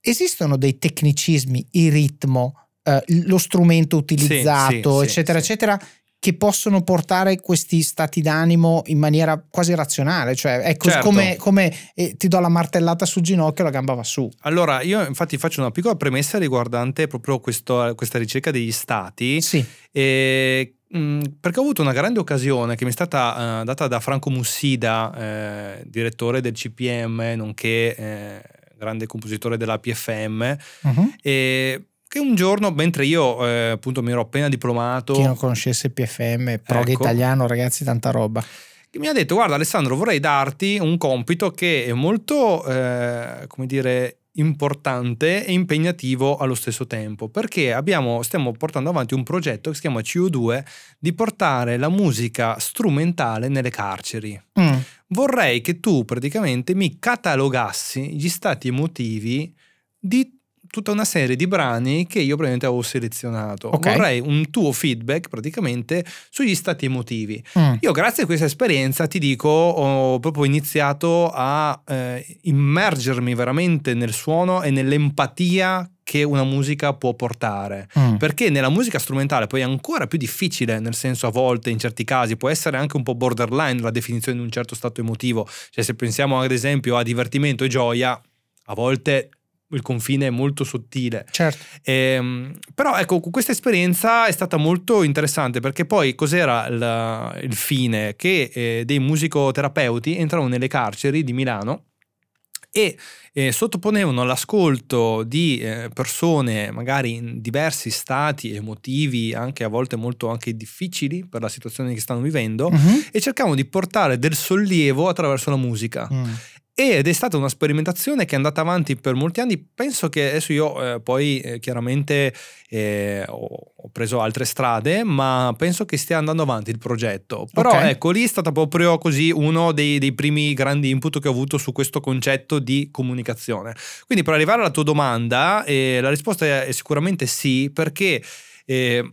Esistono dei tecnicismi, il ritmo, eh, lo strumento utilizzato, sì, eccetera, sì. eccetera, che possono portare questi stati d'animo in maniera quasi razionale. Cioè, ecco, Certo. come, come, eh, ti do la martellata sul ginocchio e la gamba va su. Allora, io infatti faccio una piccola premessa riguardante proprio questo- questa ricerca degli stati. Sì, E, mh, perché ho avuto una grande occasione che mi è stata eh, data da Franco Mussida, eh, direttore del CPM, nonché eh, grande compositore della PFM, Mhm. e che un giorno, mentre io eh, appunto mi ero appena diplomato, chi non conoscesse PFM, prog Ecco. italiano, ragazzi, tanta roba. mi ha detto guarda Alessandro vorrei darti un compito che è molto eh, come dire importante e impegnativo allo stesso tempo perché abbiamo, stiamo portando avanti un progetto che si chiama CO2 di portare la musica strumentale nelle carceri Mm, vorrei che tu praticamente mi catalogassi gli stati emotivi di tutta una serie di brani che io praticamente avevo selezionato. Ok. Vorrei un tuo feedback praticamente sugli stati emotivi. mm. Io grazie a questa esperienza ti dico ho proprio iniziato a eh, immergermi veramente nel suono e nell'empatia che una musica può portare. Mm. Perché nella musica strumentale poi è ancora più difficile, nel senso a volte, in certi casi, può essere anche un po' borderline la definizione di un certo stato emotivo. Cioè se pensiamo ad esempio a divertimento e gioia, a volte il confine è molto sottile. Certo. Ehm, però ecco, questa esperienza è stata molto interessante perché poi cos'era il, il fine? Che eh, dei musicoterapeuti entravano nelle carceri di Milano e eh, sottoponevano all'ascolto di eh, persone magari in diversi stati emotivi, anche a volte molto anche difficili per la situazione che stanno vivendo, Mhm. e cercavano di portare del sollievo attraverso la musica. Mm. Ed è stata una sperimentazione che è andata avanti per molti anni. Penso che adesso io eh, poi eh, chiaramente eh, ho, ho preso altre strade, ma penso che stia andando avanti il progetto. Però Ok. ecco, lì è stata proprio così uno dei, dei primi grandi input che ho avuto su questo concetto di comunicazione. Quindi per arrivare alla tua domanda, eh, la risposta è, è sicuramente sì, perché... eh,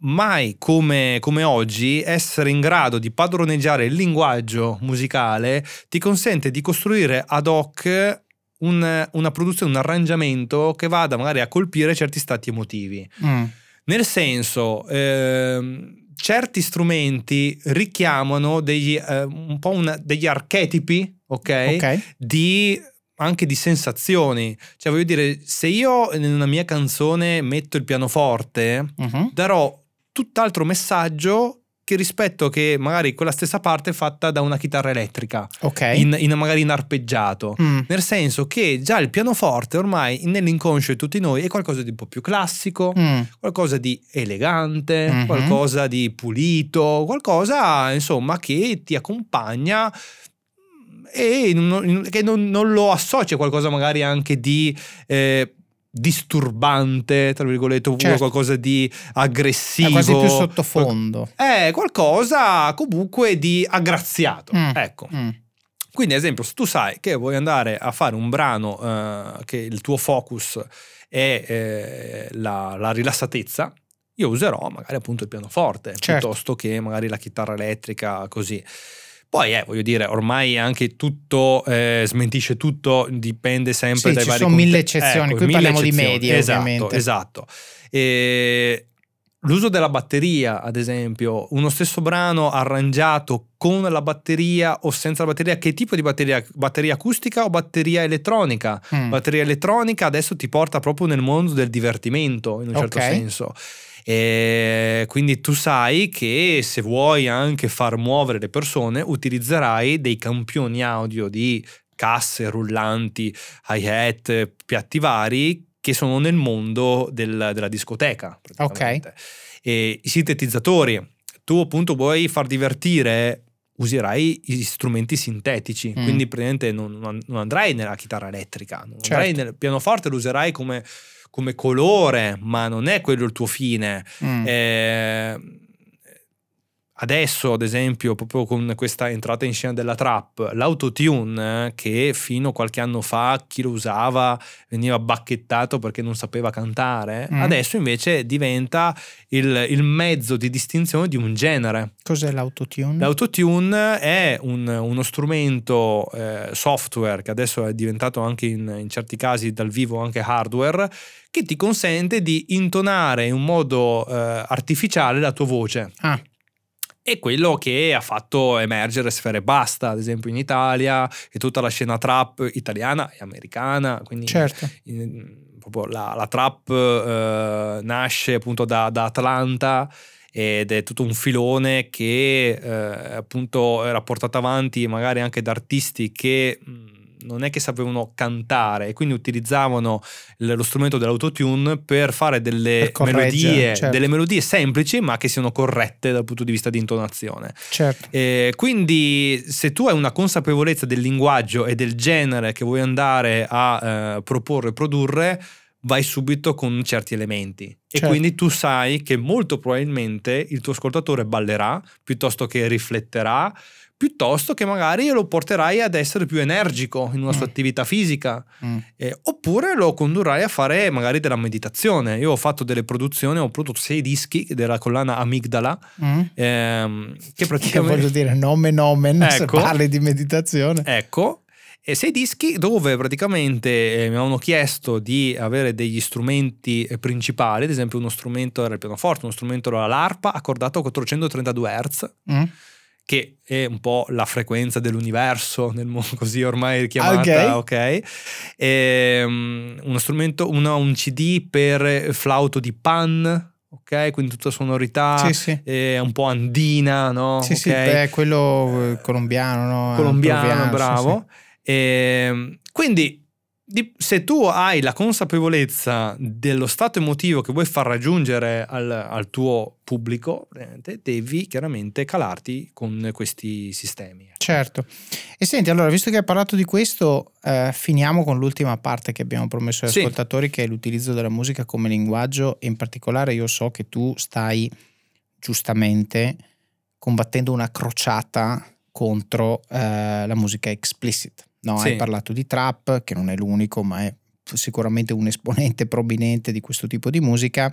mai come, come oggi essere in grado di padroneggiare il linguaggio musicale ti consente di costruire ad hoc un- una produzione, un arrangiamento che vada magari a colpire certi stati emotivi. Mm. Nel senso, ehm, certi strumenti richiamano degli, eh, un po' una- degli archetipi, ok? Ok. Di anche di sensazioni. Cioè, voglio dire, se io in una mia canzone metto il pianoforte, Mhm. darò tutt'altro messaggio che rispetto che magari quella stessa parte fatta da una chitarra elettrica, Ok. in, in- magari in arpeggiato. Mm. Nel senso che già il pianoforte ormai nell'inconscio di tutti noi è qualcosa di un po' più classico, Mm. qualcosa di elegante, Mhm. qualcosa di pulito, qualcosa insomma che ti accompagna e non- che non, non lo associa a qualcosa magari anche di eh, disturbante, tra virgolette, oppure Certo. qualcosa di aggressivo. È quasi più sottofondo. È qualcosa comunque di aggraziato. Mm. Ecco. Mm. Quindi, ad esempio, se tu sai che vuoi andare a fare un brano eh, che il tuo focus è eh, la, la rilassatezza, io userò magari appunto il pianoforte Certo. piuttosto che magari la chitarra elettrica, così. Poi, eh, voglio dire, ormai anche tutto eh, smentisce tutto, dipende sempre Sì, dai ci vari sono mille contesti. eccezioni, qui mille parliamo di eccezioni. medie, esatto, ovviamente. Esatto. E l'uso della batteria, ad esempio, uno stesso brano arrangiato con la batteria o senza la batteria, che tipo di batteria? Batteria acustica o batteria elettronica? Mm. Batteria elettronica adesso ti porta proprio nel mondo del divertimento, in un certo Ok. senso. E quindi tu sai che se vuoi anche far muovere le persone, utilizzerai dei campioni audio di casse rullanti, hi-hat, piatti vari che sono nel mondo del- della discoteca. praticamente. E I sintetizzatori, tu appunto vuoi far divertire, userai gli strumenti sintetici, Mm. quindi praticamente non, non- andrai nella chitarra elettrica, non andrai Certo. nel pianoforte, lo userai come, come colore, ma non è quello il tuo fine. Mm. Eh, adesso, ad esempio, proprio con questa entrata in scena della trap, l'autotune che fino a qualche anno fa chi lo usava veniva bacchettato perché non sapeva cantare, Mm. adesso invece diventa il, il mezzo di distinzione di un genere. Cos'è l'autotune? L'autotune è un- uno strumento eh, software che adesso è diventato anche in, in certi casi dal vivo anche hardware che ti consente di intonare in un modo eh, artificiale la tua voce. Ah, È quello che ha fatto emergere Sfere Basta, ad esempio in Italia, e tutta la scena trap italiana e americana. Quindi certo. in- proprio la, la trap eh, nasce appunto da, da Atlanta ed è tutto un filone che eh, appunto era portato avanti magari anche da artisti che mh, non è che sapevano cantare e quindi utilizzavano lo strumento dell'autotune per fare delle Per melodie, certo. delle melodie semplici ma che siano corrette dal punto di vista di intonazione. Certo. Eh, quindi se tu hai una consapevolezza del linguaggio e del genere che vuoi andare a eh, proporre e produrre, vai subito con certi elementi. E Certo. quindi tu sai che molto probabilmente il tuo ascoltatore ballerà piuttosto che rifletterà, piuttosto che magari lo porterai ad essere più energico in una sua Mm. attività fisica. Mm. Eh, oppure lo condurrai a fare magari della meditazione. Io ho fatto delle produzioni, ho prodotto sei dischi della collana Amigdala, Mm. ehm, che Che praticamente... voglio dire, nomen nomen, se Ecco. parli di meditazione. Ecco, e sei dischi dove praticamente eh, mi avevano chiesto di avere degli strumenti eh, principali, ad esempio uno strumento era il pianoforte, uno strumento era l'arpa accordato a 432 Hz. Che è un po' la frequenza dell'universo, nel mondo così ormai chiamata, ok? Ehm, uno strumento, uno- un CD per flauto di pan, ok? Quindi tutta sonorità Sì, sì. eh, un po' andina, no? Sì, sì, Ok? beh, quello eh, colombiano, no? colombiano, Peruviano, sì, bravo. Ehm, quindi di- se tu hai la consapevolezza dello stato emotivo che vuoi far raggiungere al, al tuo pubblico, veramente, devi chiaramente calarti con questi sistemi. Certo. E senti, allora, visto che hai parlato di questo, eh, finiamo con l'ultima parte che abbiamo promesso agli Sì. ascoltatori, che è l'utilizzo della musica come linguaggio. E in particolare io so che tu stai giustamente combattendo una crociata contro eh, la musica explicit. No, Sì. hai parlato di trap, che non è l'unico, ma è sicuramente un esponente prominente di questo tipo di musica.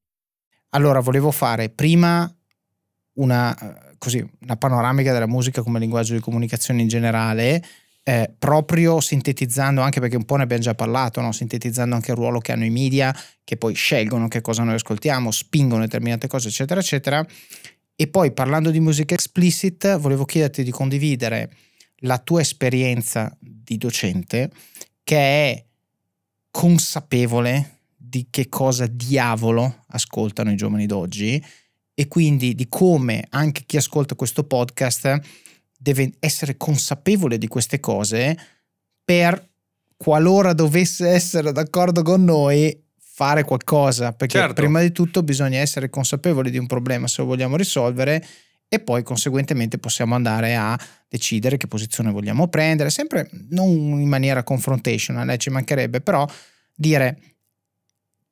Allora, volevo fare prima una, eh, così, una panoramica della musica come linguaggio di comunicazione in generale, eh, proprio sintetizzando, anche perché un po' ne abbiamo già parlato, no? sintetizzando anche il ruolo che hanno i media, che poi scelgono che cosa noi ascoltiamo, spingono determinate cose, eccetera, eccetera. E poi parlando di musica explicit, volevo chiederti di condividere la tua esperienza di docente, che è consapevole di che cosa diavolo ascoltano i giovani d'oggi e quindi di come anche chi ascolta questo podcast deve essere consapevole di queste cose per qualora dovesse essere d'accordo con noi fare qualcosa perché Certo. prima di tutto bisogna essere consapevoli di un problema se lo vogliamo risolvere e poi conseguentemente possiamo andare a decidere che posizione vogliamo prendere, sempre non in maniera confrontational, eh, ci mancherebbe, però dire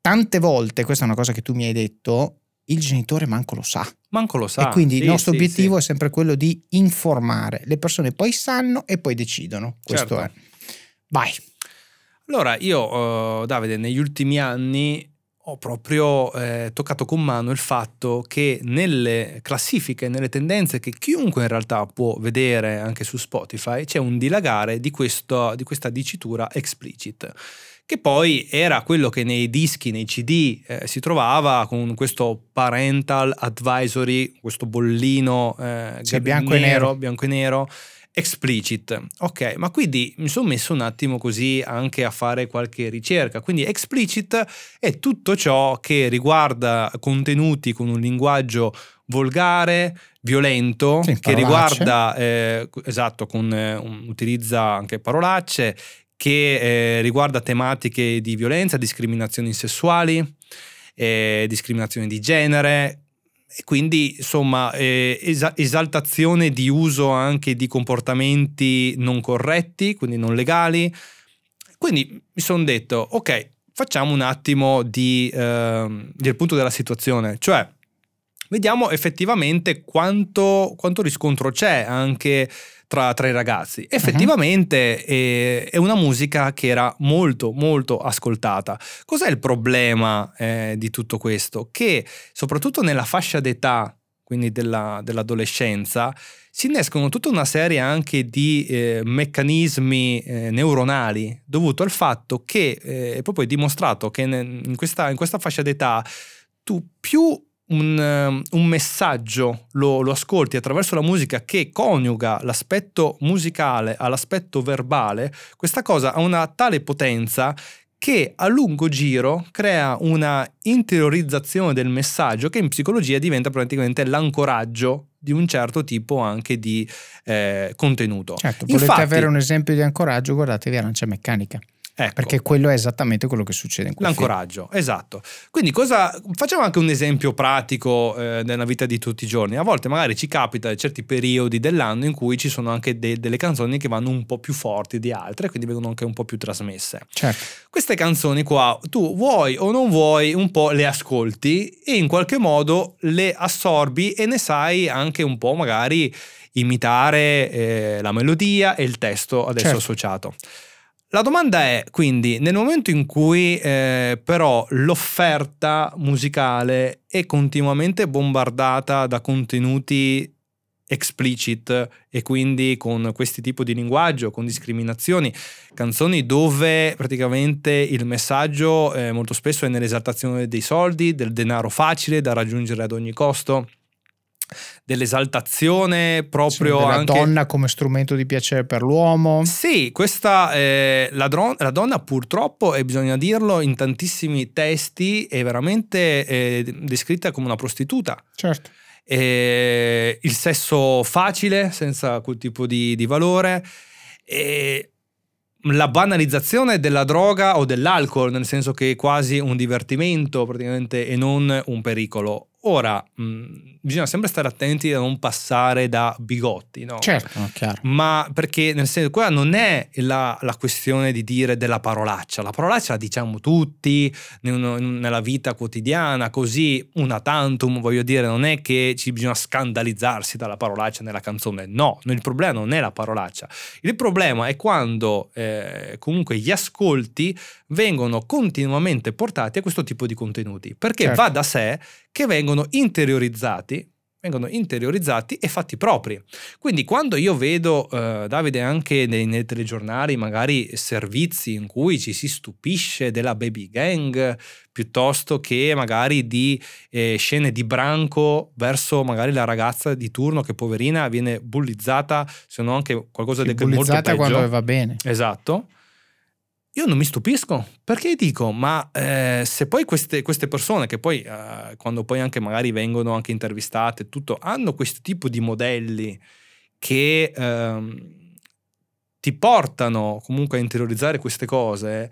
tante volte, questa è una cosa che tu mi hai detto, il genitore manco lo sa. Manco lo sa. e quindi Sì, il nostro sì, obiettivo sì. è sempre quello di informare. Le persone poi sanno e poi decidono. Questo Certo. è. Vai. Allora, io, eh, Davide, negli ultimi anni ho proprio eh, toccato con mano il fatto che nelle classifiche, nelle tendenze che chiunque in realtà può vedere anche su Spotify, c'è un dilagare di, questo- di questa dicitura explicit che poi era quello che nei dischi, nei CD eh, si trovava con questo parental advisory, questo bollino eh, Sì, bianco e nero. bianco e nero explicit. Ok, ma quindi mi sono messo un attimo così anche a fare qualche ricerca. Quindi explicit è tutto ciò che riguarda contenuti con un linguaggio volgare, violento, Sì, che riguarda, eh, esatto, con, eh, un- utilizza anche parolacce, che eh, riguarda tematiche di violenza, discriminazioni sessuali, eh, discriminazioni di genere. E quindi, insomma, eh, esa- esaltazione di uso anche di comportamenti non corretti, quindi non legali. Quindi mi sono detto, ok, facciamo un attimo di, ehm, del punto della situazione, cioè vediamo effettivamente quanto, quanto riscontro c'è anche tra, tra i ragazzi. Effettivamente eh, è una musica che era molto molto ascoltata. Cos'è il problema eh, di tutto questo? Che soprattutto nella fascia d'età, quindi della- dell'adolescenza, si innescono tutta una serie anche di eh, meccanismi eh, neuronali dovuto al fatto che eh, è proprio dimostrato che in questa, in questa fascia d'età tu più un, um, un messaggio lo, lo ascolti attraverso la musica che coniuga l'aspetto musicale all'aspetto verbale, questa cosa ha una tale potenza che a lungo giro crea una interiorizzazione del messaggio che in psicologia diventa praticamente l'ancoraggio di un certo tipo anche di eh, contenuto. Certo, volete Infatti- avere un esempio di ancoraggio, guardatevi Arancia Meccanica, Ecco. perché quello è esattamente quello che succede in quel film. L'ancoraggio, esatto. Quindi cosa, facciamo anche un esempio pratico eh, nella vita di tutti i giorni. A volte magari ci capita certi periodi dell'anno in cui ci sono anche de- delle canzoni che vanno un po' più forti di altre, quindi vengono anche un po' più trasmesse. Certo, Queste canzoni qua, tu vuoi o non vuoi, un po' le ascolti e in qualche modo le assorbi e ne sai anche un po' magari imitare eh, la melodia e il testo adesso Certo. associato. La domanda è quindi nel momento in cui eh, però l'offerta musicale è continuamente bombardata da contenuti explicit e quindi con questi tipi di linguaggio, con discriminazioni, canzoni dove praticamente il messaggio eh, molto spesso è nell'esaltazione dei soldi, del denaro facile da raggiungere ad ogni costo, dell'esaltazione proprio Sì, della anche donna come strumento di piacere per l'uomo. sì, questa eh, la, dron- la donna purtroppo, e bisogna dirlo, in tantissimi testi è veramente eh, descritta come una prostituta. Certo. Eh, il sesso facile, senza quel tipo di, di valore. E la banalizzazione della droga o dell'alcol, nel senso che è quasi un divertimento praticamente e non un pericolo. Ora, mh, bisogna sempre stare attenti a non passare da bigotti, no? Certo. Ma perché nel senso, qua non è la, la questione di dire della parolaccia, la parolaccia la diciamo tutti ne- nella vita quotidiana, così una tantum, voglio dire, non è che ci bisogna scandalizzarsi dalla parolaccia nella canzone, no, il problema non è la parolaccia, il problema è quando eh, comunque gli ascolti vengono continuamente portati a questo tipo di contenuti, perché Certo. va da sé che vengono interiorizzati vengono interiorizzati e fatti propri. Quindi quando io vedo, eh, Davide, anche nei, nei telegiornali magari servizi in cui ci si stupisce della baby gang piuttosto che magari di eh, scene di branco verso magari la ragazza di turno che poverina viene bullizzata, se no anche qualcosa di molto bullizzata peggio. quando va bene. Esatto. Io non mi stupisco perché dico, ma eh, se poi queste, queste persone che poi, eh, quando poi anche magari vengono anche intervistate, tutto, hanno questo tipo di modelli che ehm, ti portano comunque a interiorizzare queste cose,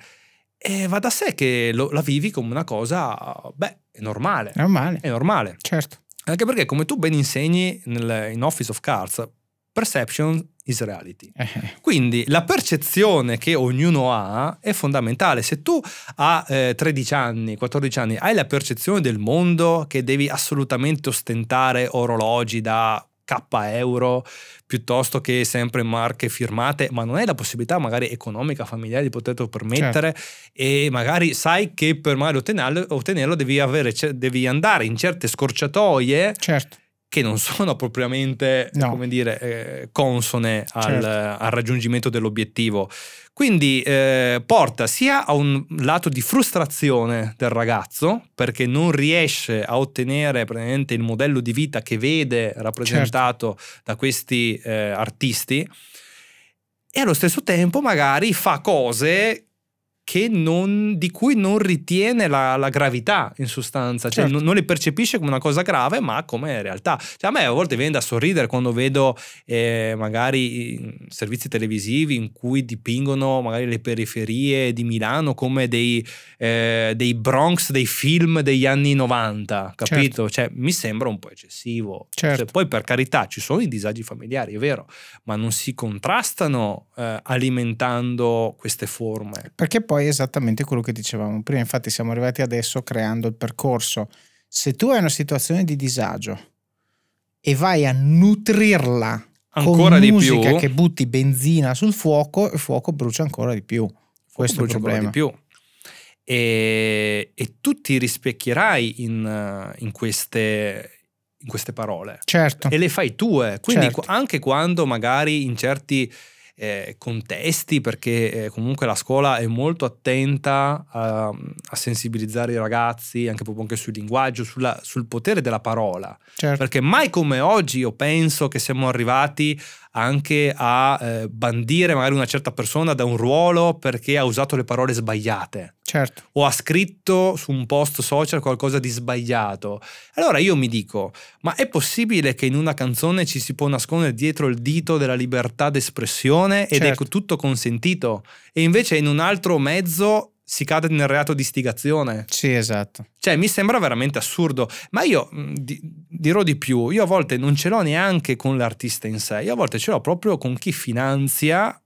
e va da sé che lo- la vivi come una cosa, beh, è normale. È normale. È normale. Certo. Anche perché, come tu ben insegni nel- in Office of Cards, perception is reality. Eh, Quindi la percezione che ognuno ha è fondamentale. Se tu a eh, 13 anni, 14 anni hai la percezione del mondo che devi assolutamente ostentare orologi da K euro piuttosto che sempre marche firmate, ma non hai la possibilità magari economica, familiare di poterlo permettere e magari sai che per magari ottenerlo, ottenerlo devi, avere, devi andare in certe scorciatoie certo. Che non sono propriamente No. come dire, eh, consone al, Certo. al raggiungimento dell'obiettivo. Quindi eh, porta sia a un lato di frustrazione del ragazzo perché non riesce a ottenere praticamente il modello di vita che vede rappresentato certo. da questi eh, artisti e allo stesso tempo magari fa cose non, di cui non ritiene la, la gravità in sostanza, cioè certo. non, non, le percepisce come una cosa grave ma come realtà. Cioè, a me a volte viene da sorridere quando vedo eh, magari servizi televisivi in cui dipingono magari le periferie di Milano come dei, eh, dei Bronx dei film degli anni 90, capito? Certo. Cioè, mi sembra un po' eccessivo. Cioè, certo. Cioè, poi per carità ci sono i disagi familiari, è vero, ma non si contrastano eh, alimentando queste forme. Perché poi poi è esattamente quello che dicevamo prima, infatti siamo arrivati adesso creando il percorso. Se tu hai una situazione di disagio e vai a nutrirla ancora con di musica più. che butti benzina sul fuoco, il fuoco brucia ancora di più. Questo è il problema. Di più. E, e, tu ti rispecchierai in, in, queste, in queste parole. Certo. E le fai tue. Quindi certo. anche quando magari in certi eh, contesti, perché eh, comunque la scuola è molto attenta a, a, sensibilizzare i ragazzi, anche proprio anche sul linguaggio, sulla, sul potere della parola. Certo. Perché mai come oggi io penso che siamo arrivati anche a eh, bandire magari una certa persona da un ruolo perché ha usato le parole sbagliate. Certo. O ha scritto su un post social qualcosa di sbagliato. Allora io mi dico, ma è possibile che in una canzone ci si può nascondere dietro il dito della libertà d'espressione ed certo. è tutto consentito? E invece in un altro mezzo si cade nel reato di istigazione. Sì, esatto. Cioè, mi sembra veramente assurdo. Ma io di, dirò di più: io a volte non ce l'ho neanche con l'artista in sé, io a volte ce l'ho proprio con chi finanzia.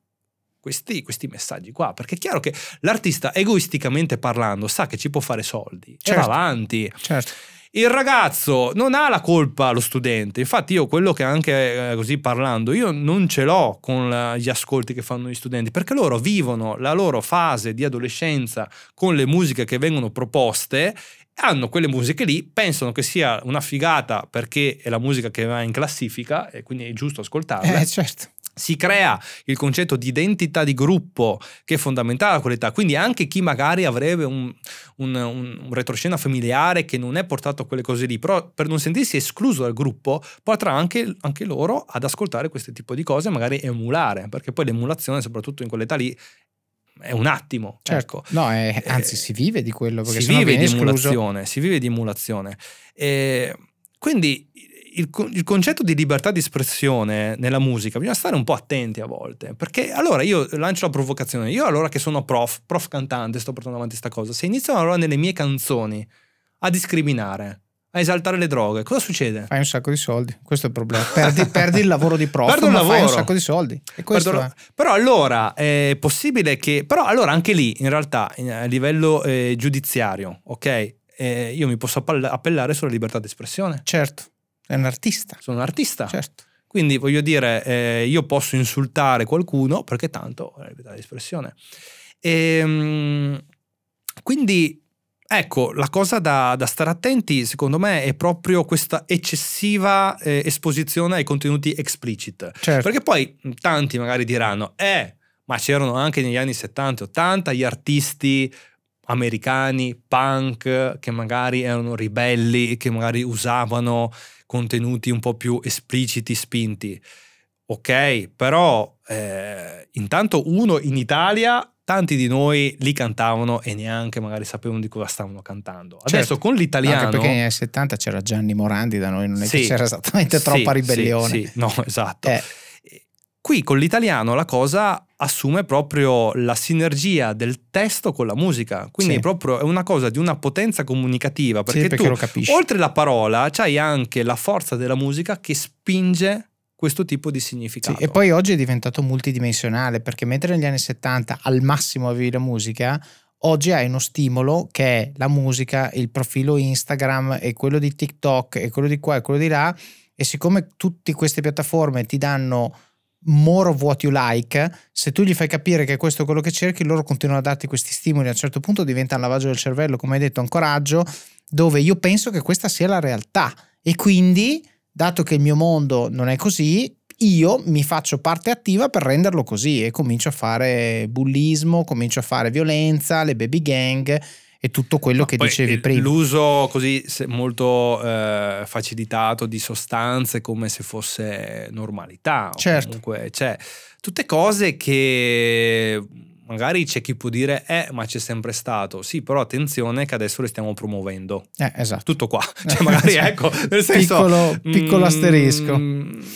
Questi, questi messaggi qua, perché è chiaro che l'artista egoisticamente parlando sa che ci può fare soldi certo. va avanti. Certo. Il ragazzo non ha la colpa lo studente, infatti io quello che anche eh, così parlando, io non ce l'ho con gli ascolti che fanno gli studenti, perché loro vivono la loro fase di adolescenza con le musiche che vengono proposte hanno quelle musiche lì, pensano che sia una figata perché è la musica che va in classifica e quindi è giusto ascoltarla. Eh, certo si crea il concetto di identità di gruppo che è fondamentale a quell'età, quindi anche chi magari avrebbe un, un, un, retroscena familiare che non è portato a quelle cose lì, però per non sentirsi escluso dal gruppo potrà anche, anche loro ad ascoltare questo tipo di cose e magari emulare, perché poi l'emulazione soprattutto in quell'età lì è un attimo. Certo. Ecco. No, è, anzi, eh, si vive di quello. si, vive di emulazione, si vive di emulazione. E quindi il, il, concetto di libertà di espressione nella musica bisogna stare un po' attenti a volte perché allora io lancio la provocazione io allora che sono prof prof cantante sto portando avanti questa cosa se iniziano allora nelle mie canzoni a discriminare a esaltare le droghe cosa succede? fai un sacco di soldi questo è il problema. Perdi, perdi il lavoro di prof Perdo ma lavoro. fai un sacco di soldi. Perdo, però allora è possibile che però allora anche lì in realtà a livello eh, giudiziario ok eh, io mi posso appellare sulla libertà di espressione? Certo è un artista. Sono un artista. Certo. Quindi voglio dire, eh, io posso insultare qualcuno perché tanto è la libertà di espressione. E, ehm, quindi, ecco, la cosa da, da, stare attenti, secondo me, è proprio questa eccessiva eh, esposizione ai contenuti explicit. Certo. Perché poi tanti magari diranno, eh, ma c'erano anche negli anni 70 80 gli artisti americani, punk, che magari erano ribelli, che magari usavano contenuti un po' più espliciti, spinti. Ok, però eh, intanto uno in Italia tanti di noi li cantavano e neanche magari sapevano di cosa stavano cantando. Adesso certo, con l'italiano... Anche perché negli anni 70 c'era Gianni Morandi da noi, non è sì, che c'era esattamente sì, troppa ribellione. Sì, sì, no, esatto. Eh. Qui con l'italiano la cosa assume proprio la sinergia del testo con la musica, quindi sì. proprio è una cosa di una potenza comunicativa, perché, sì, perché tu oltre la parola c'hai anche la forza della musica che spinge questo tipo di significato. Sì, e poi oggi è diventato multidimensionale, perché mentre negli anni 70 al massimo avevi la musica, oggi hai uno stimolo che è la musica, il profilo Instagram e quello di TikTok e quello di qua e quello di là, e siccome tutte queste piattaforme ti danno more of what you like, se tu gli fai capire che questo è quello che cerchi, loro continuano a darti questi stimoli, a un certo punto diventa un lavaggio del cervello, come hai detto, un coraggio, dove io penso che questa sia la realtà. E quindi, dato che il mio mondo non è così, io mi faccio parte attiva per renderlo così e comincio a fare bullismo, comincio a fare violenza, le baby gang e tutto quello Ma che dicevi il- prima. L'uso così molto eh, facilitato di sostanze come se fosse normalità. Certo. Comunque, cioè, tutte cose che magari c'è chi può dire, eh, ma c'è sempre stato. Sì, però attenzione che adesso le stiamo promuovendo. Eh, esatto. Tutto qua. Cioè, magari ecco, nel senso... Piccolo- piccolo mm, asterisco.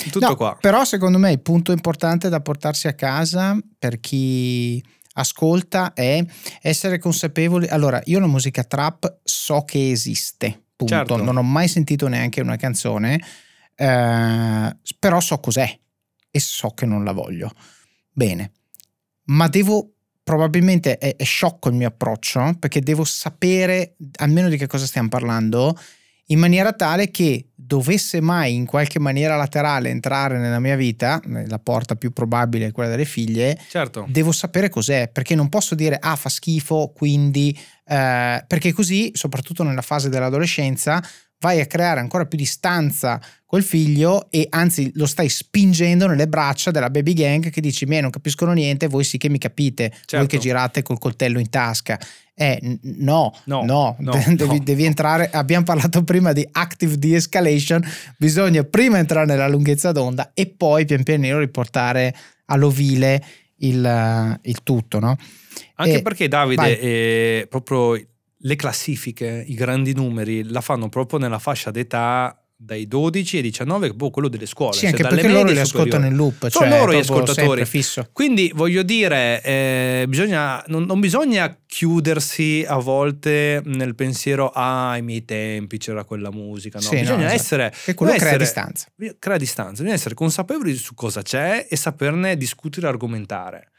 Tutto No, qua. Però secondo me il punto importante da portarsi a casa per chi ascolta è essere consapevoli. Allora, io la musica trap so che esiste, punto. Certo. Non ho mai sentito neanche una canzone, eh, però so cos'è e so che non la voglio. Bene, ma devo probabilmente è, è sciocco il mio approccio perché devo sapere almeno di che cosa stiamo parlando in maniera tale che dovesse mai in qualche maniera laterale entrare nella mia vita, la porta più probabile è quella delle figlie, Certo. devo sapere cos'è, perché non posso dire ah fa schifo, quindi eh, perché così, soprattutto nella fase dell'adolescenza, vai a creare ancora più distanza col figlio e anzi lo stai spingendo nelle braccia della baby gang che dici me non capiscono niente, voi sì che mi capite, voi Certo. che girate col coltello in tasca. Eh, no, No, no, no, devi, no. devi entrare, abbiamo parlato prima di active de-escalation, bisogna prima entrare nella lunghezza d'onda e poi pian pianino riportare all'ovile il, il tutto, no? Anche Eh, perché Davide, eh, proprio le classifiche, i grandi numeri, la fanno proprio nella fascia d'età dai 12 ai 19, boh, quello delle scuole. Sì, cioè anche dalle perché loro li ascoltano in loop, Sono cioè loro gli ascoltatori. fisso. Quindi voglio dire, eh, bisogna, non, non bisogna chiudersi a volte nel pensiero, ah, ai miei tempi c'era quella musica. No, Sì, no, bisogna esatto. essere. Che quello crea essere- distanza. Crea distanza, bisogna essere consapevoli su cosa c'è e saperne discutere e argomentare.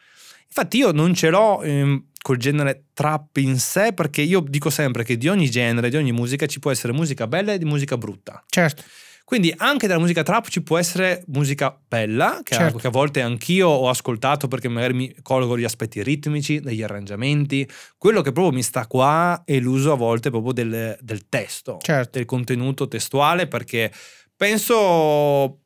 Infatti, io non ce l'ho ehm, col genere trap in sé, perché io dico sempre che di ogni genere, di ogni musica ci può essere musica bella e di musica brutta. Certo, Quindi anche dalla musica trap ci può essere musica bella, che, a- Certo. che a volte anch'io ho ascoltato perché magari mi colgo gli aspetti ritmici, degli arrangiamenti. Quello che proprio mi sta qua è l'uso a volte proprio del, del testo, certo. del contenuto testuale, perché penso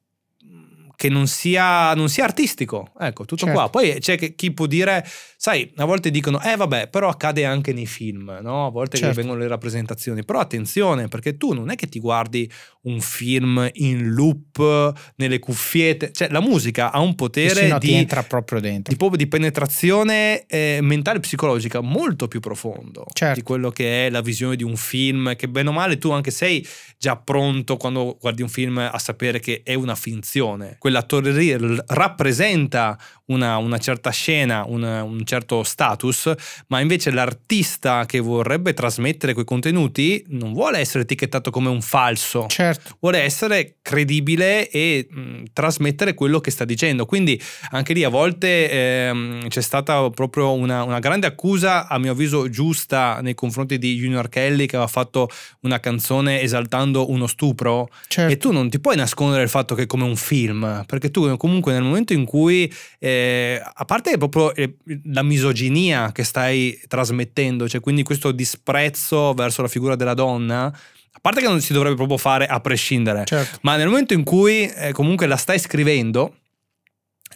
che non sia, non sia artistico. Ecco, tutto Certo. qua. Poi c'è chi può dire, sai, a volte dicono, eh vabbè, però accade anche nei film, no? A volte Certo. vengono le rappresentazioni. Però attenzione, perché tu non è che ti guardi un film in loop nelle cuffiette, cioè la musica ha un potere no, di, entra proprio dentro. di, di penetrazione eh, mentale e psicologica molto più profondo Certo. di quello che è la visione di un film che bene o male tu anche sei già pronto quando guardi un film a sapere che è una finzione quell'attore lì rappresenta una, una certa scena un, un certo status ma invece l'artista che vorrebbe trasmettere quei contenuti non vuole essere etichettato come un falso Certo, vuole essere credibile e mh, trasmettere quello che sta dicendo. Quindi anche lì a volte ehm, c'è stata proprio una, una grande accusa, a mio avviso giusta, nei confronti di Junior Kelly che aveva fatto una canzone esaltando uno stupro. certo. E tu non ti puoi nascondere il fatto che è come un film, perché tu comunque nel momento in cui, eh, a parte proprio eh, la misoginia che stai trasmettendo, cioè quindi questo disprezzo verso la figura della donna, a parte che non si dovrebbe proprio fare a prescindere, certo. ma nel momento in cui eh, comunque la stai scrivendo,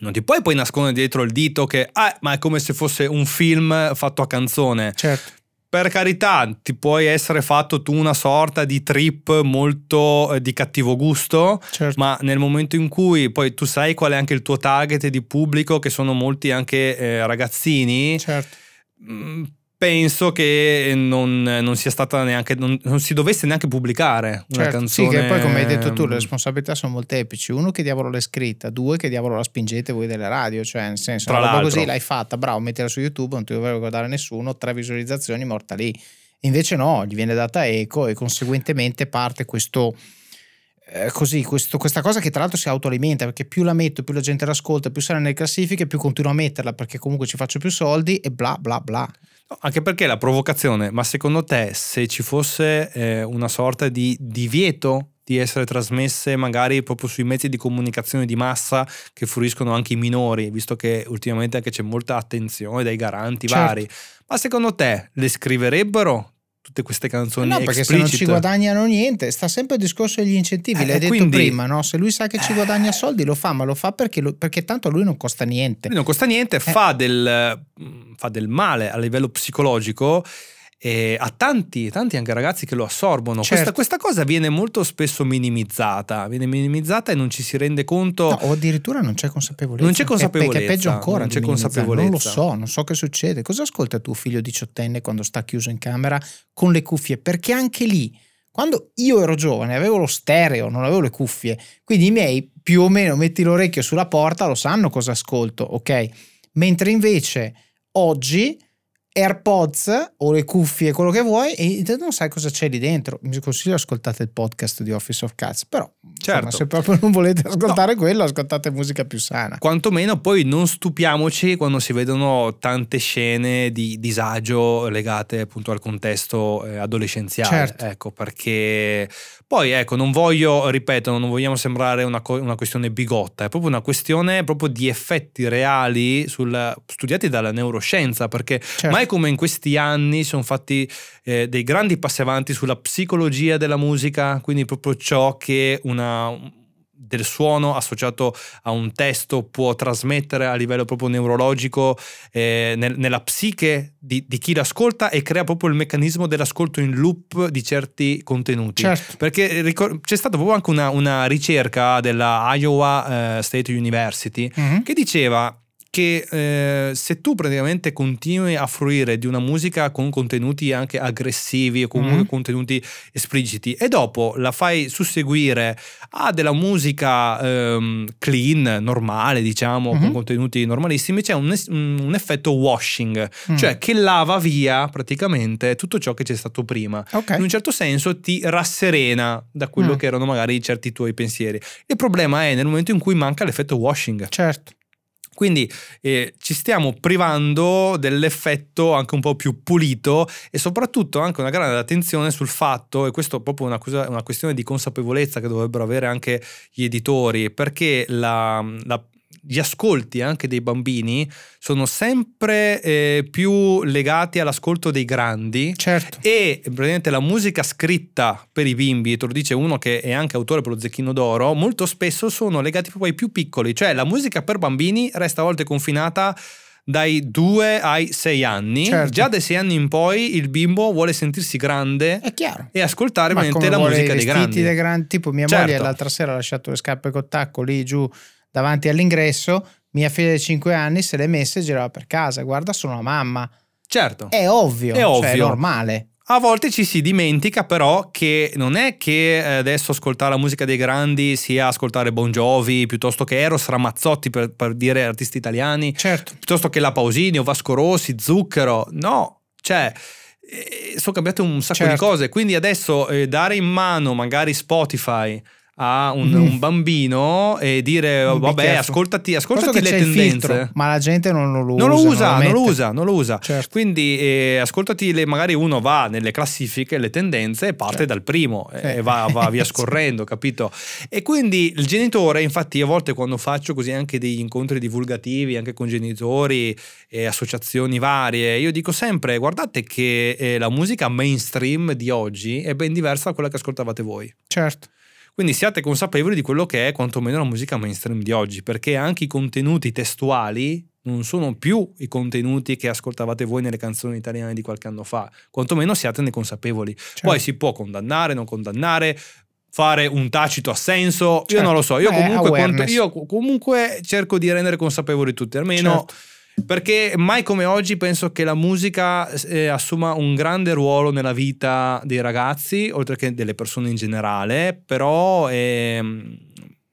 non ti puoi poi nascondere dietro il dito che, ah, ma è come se fosse un film fatto a canzone. certo. Per carità, ti puoi essere fatto tu una sorta di trip molto eh, di cattivo gusto, certo. ma nel momento in cui poi tu sai qual è anche il tuo target di pubblico, che sono molti anche eh, ragazzini, certo. mm, penso che non, non sia stata neanche, non, non si dovesse neanche pubblicare una Certo, canzone. Sì, che poi come hai detto tu, le mm, responsabilità sono molteplici. Uno che diavolo l'hai scritta, due che diavolo la spingete voi delle radio, cioè nel senso, Tra una l'altro. così l'hai fatta, bravo, mettila su YouTube, non ti dovrebbe guardare nessuno, tre visualizzazioni, morta lì. Invece no, gli viene data eco e conseguentemente parte questo... eh, così, questo- questa cosa che tra l'altro si autoalimenta perché più la metto, più la gente l'ascolta, più sarà nelle classifiche, più continuo a metterla perché comunque ci faccio più soldi e bla bla bla. No, anche perché la provocazione, ma secondo te se ci fosse eh, una sorta di divieto di essere trasmesse magari proprio sui mezzi di comunicazione di massa che fruiscono anche i minori, visto che ultimamente anche c'è molta attenzione dai garanti Certo. vari, ma secondo te le scriverebbero tutte queste canzoni No, perché se explicit. non ci guadagnano niente, sta sempre il discorso degli incentivi. Eh, L'hai detto quindi- prima, no? Se lui sa che ci guadagna soldi, lo fa, ma lo fa perché, lo- perché tanto a lui non costa niente. Quindi non costa niente, Eh. fa, del, fa del male a livello psicologico e a tanti, tanti anche ragazzi che lo assorbono. Certo. Questa, questa cosa viene molto spesso minimizzata, viene minimizzata e non ci si rende conto. No, o addirittura non c'è consapevolezza. Non c'è consapevolezza, Che è peggio ancora. non c'è minimizzare. Non lo consapevolezza. so, non so che succede. Cosa ascolta tuo figlio diciottenne quando sta chiuso in camera con le cuffie? Perché anche lì, quando io ero giovane, avevo lo stereo, non avevo le cuffie. Quindi i miei più o meno metti l'orecchio sulla porta, lo sanno cosa ascolto, ok? Mentre invece oggi AirPods o le cuffie, quello che vuoi, e non sai cosa c'è lì dentro. Mi consiglio ascoltate il podcast di Office of Cats, però insomma, Certo. se proprio non volete ascoltare quello, ascoltate musica più sana. Quantomeno poi non stupiamoci quando si vedono tante scene di disagio legate appunto al contesto eh, adolescenziale. Certo. Ecco, perché poi ecco, non voglio, ripeto, non vogliamo sembrare una, co- una questione bigotta, è proprio una questione proprio di effetti reali sul- studiati dalla neuroscienza, perché Certo. Mai come in questi anni sono fatti eh, dei grandi passi avanti sulla psicologia della musica, quindi proprio ciò che una del suono associato a un testo può trasmettere a livello proprio neurologico eh, nel- nella psiche di, di chi l'ascolta e crea proprio il meccanismo dell'ascolto in loop di certi contenuti. Certo. Perché ricor- c'è stata proprio anche una, una ricerca della Iowa eh, State University Mhm. che diceva che eh, se tu praticamente continui a fruire di una musica con contenuti anche aggressivi o comunque Mhm. contenuti espliciti e dopo la fai susseguire a della musica ehm, clean, normale diciamo, con Mhm. contenuti normalissimi, c'è un, un- effetto washing, Mm. cioè che lava via praticamente tutto ciò che c'è stato prima Ok. in un certo senso ti rasserena da quello Mm. che erano magari certi tuoi pensieri. Il problema è nel momento in cui manca l'effetto washing. Certo. Quindi eh, ci stiamo privando dell'effetto anche un po' più pulito e soprattutto anche una grande attenzione sul fatto, e questo è proprio una, cosa- una questione di consapevolezza che dovrebbero avere anche gli editori, perché la- la- gli ascolti anche dei bambini sono sempre eh, più legati all'ascolto dei grandi Certo. e praticamente la musica scritta per i bimbi, te lo dice uno che è anche autore per lo Zecchino d'Oro, molto spesso sono legati proprio ai più piccoli, cioè la musica per bambini resta a volte confinata dai 2 ai 6 anni, Certo. già dai 6 anni in poi il bimbo vuole sentirsi grande È chiaro. e ascoltare la musica dei grandi. dei grandi, tipo mia Certo. moglie l'altra sera ha lasciato le scarpe col tacco lì giù davanti all'ingresso, mia figlia di 5 anni se le messe e girava per casa, guarda sono la mamma. Certo. È ovvio, È cioè, ovvio. è normale. A volte ci si dimentica però che non è che eh, adesso ascoltare la musica dei grandi sia ascoltare Bon Jovi piuttosto che Eros Ramazzotti per, per dire artisti italiani, Certo. piuttosto che La Pausini o Vasco Rossi, Zucchero. No, cioè eh, sono cambiate un sacco di Certo. cose, quindi adesso eh, dare in mano magari Spotify a un, Mm. un bambino e dire vabbè ascoltati, ascoltati le tendenze. filtro, ma la gente non lo usa. Non lo usa, non lo mette. usa, non lo usa. Certo. Quindi eh, ascoltati, le, magari uno va nelle classifiche, le tendenze e parte Certo. dal primo Sì. e va, va via scorrendo, capito? E quindi il genitore, infatti, a volte quando faccio così anche degli incontri divulgativi, anche con genitori e associazioni varie, io dico sempre: guardate che eh, la musica mainstream di oggi è ben diversa da quella che ascoltavate voi. Certo. Quindi siate consapevoli di quello che è quantomeno la musica mainstream di oggi, perché anche i contenuti testuali non sono più i contenuti che ascoltavate voi nelle canzoni italiane di qualche anno fa, quantomeno siatene consapevoli. Certo. Poi si può condannare, non condannare, fare un tacito assenso, io Certo. non lo so, io Eh, comunque, quanto- io comunque cerco di rendere consapevoli tutti, almeno... Certo. Perché mai come oggi penso che la musica eh, assuma un grande ruolo nella vita dei ragazzi, oltre che delle persone in generale, però ehm,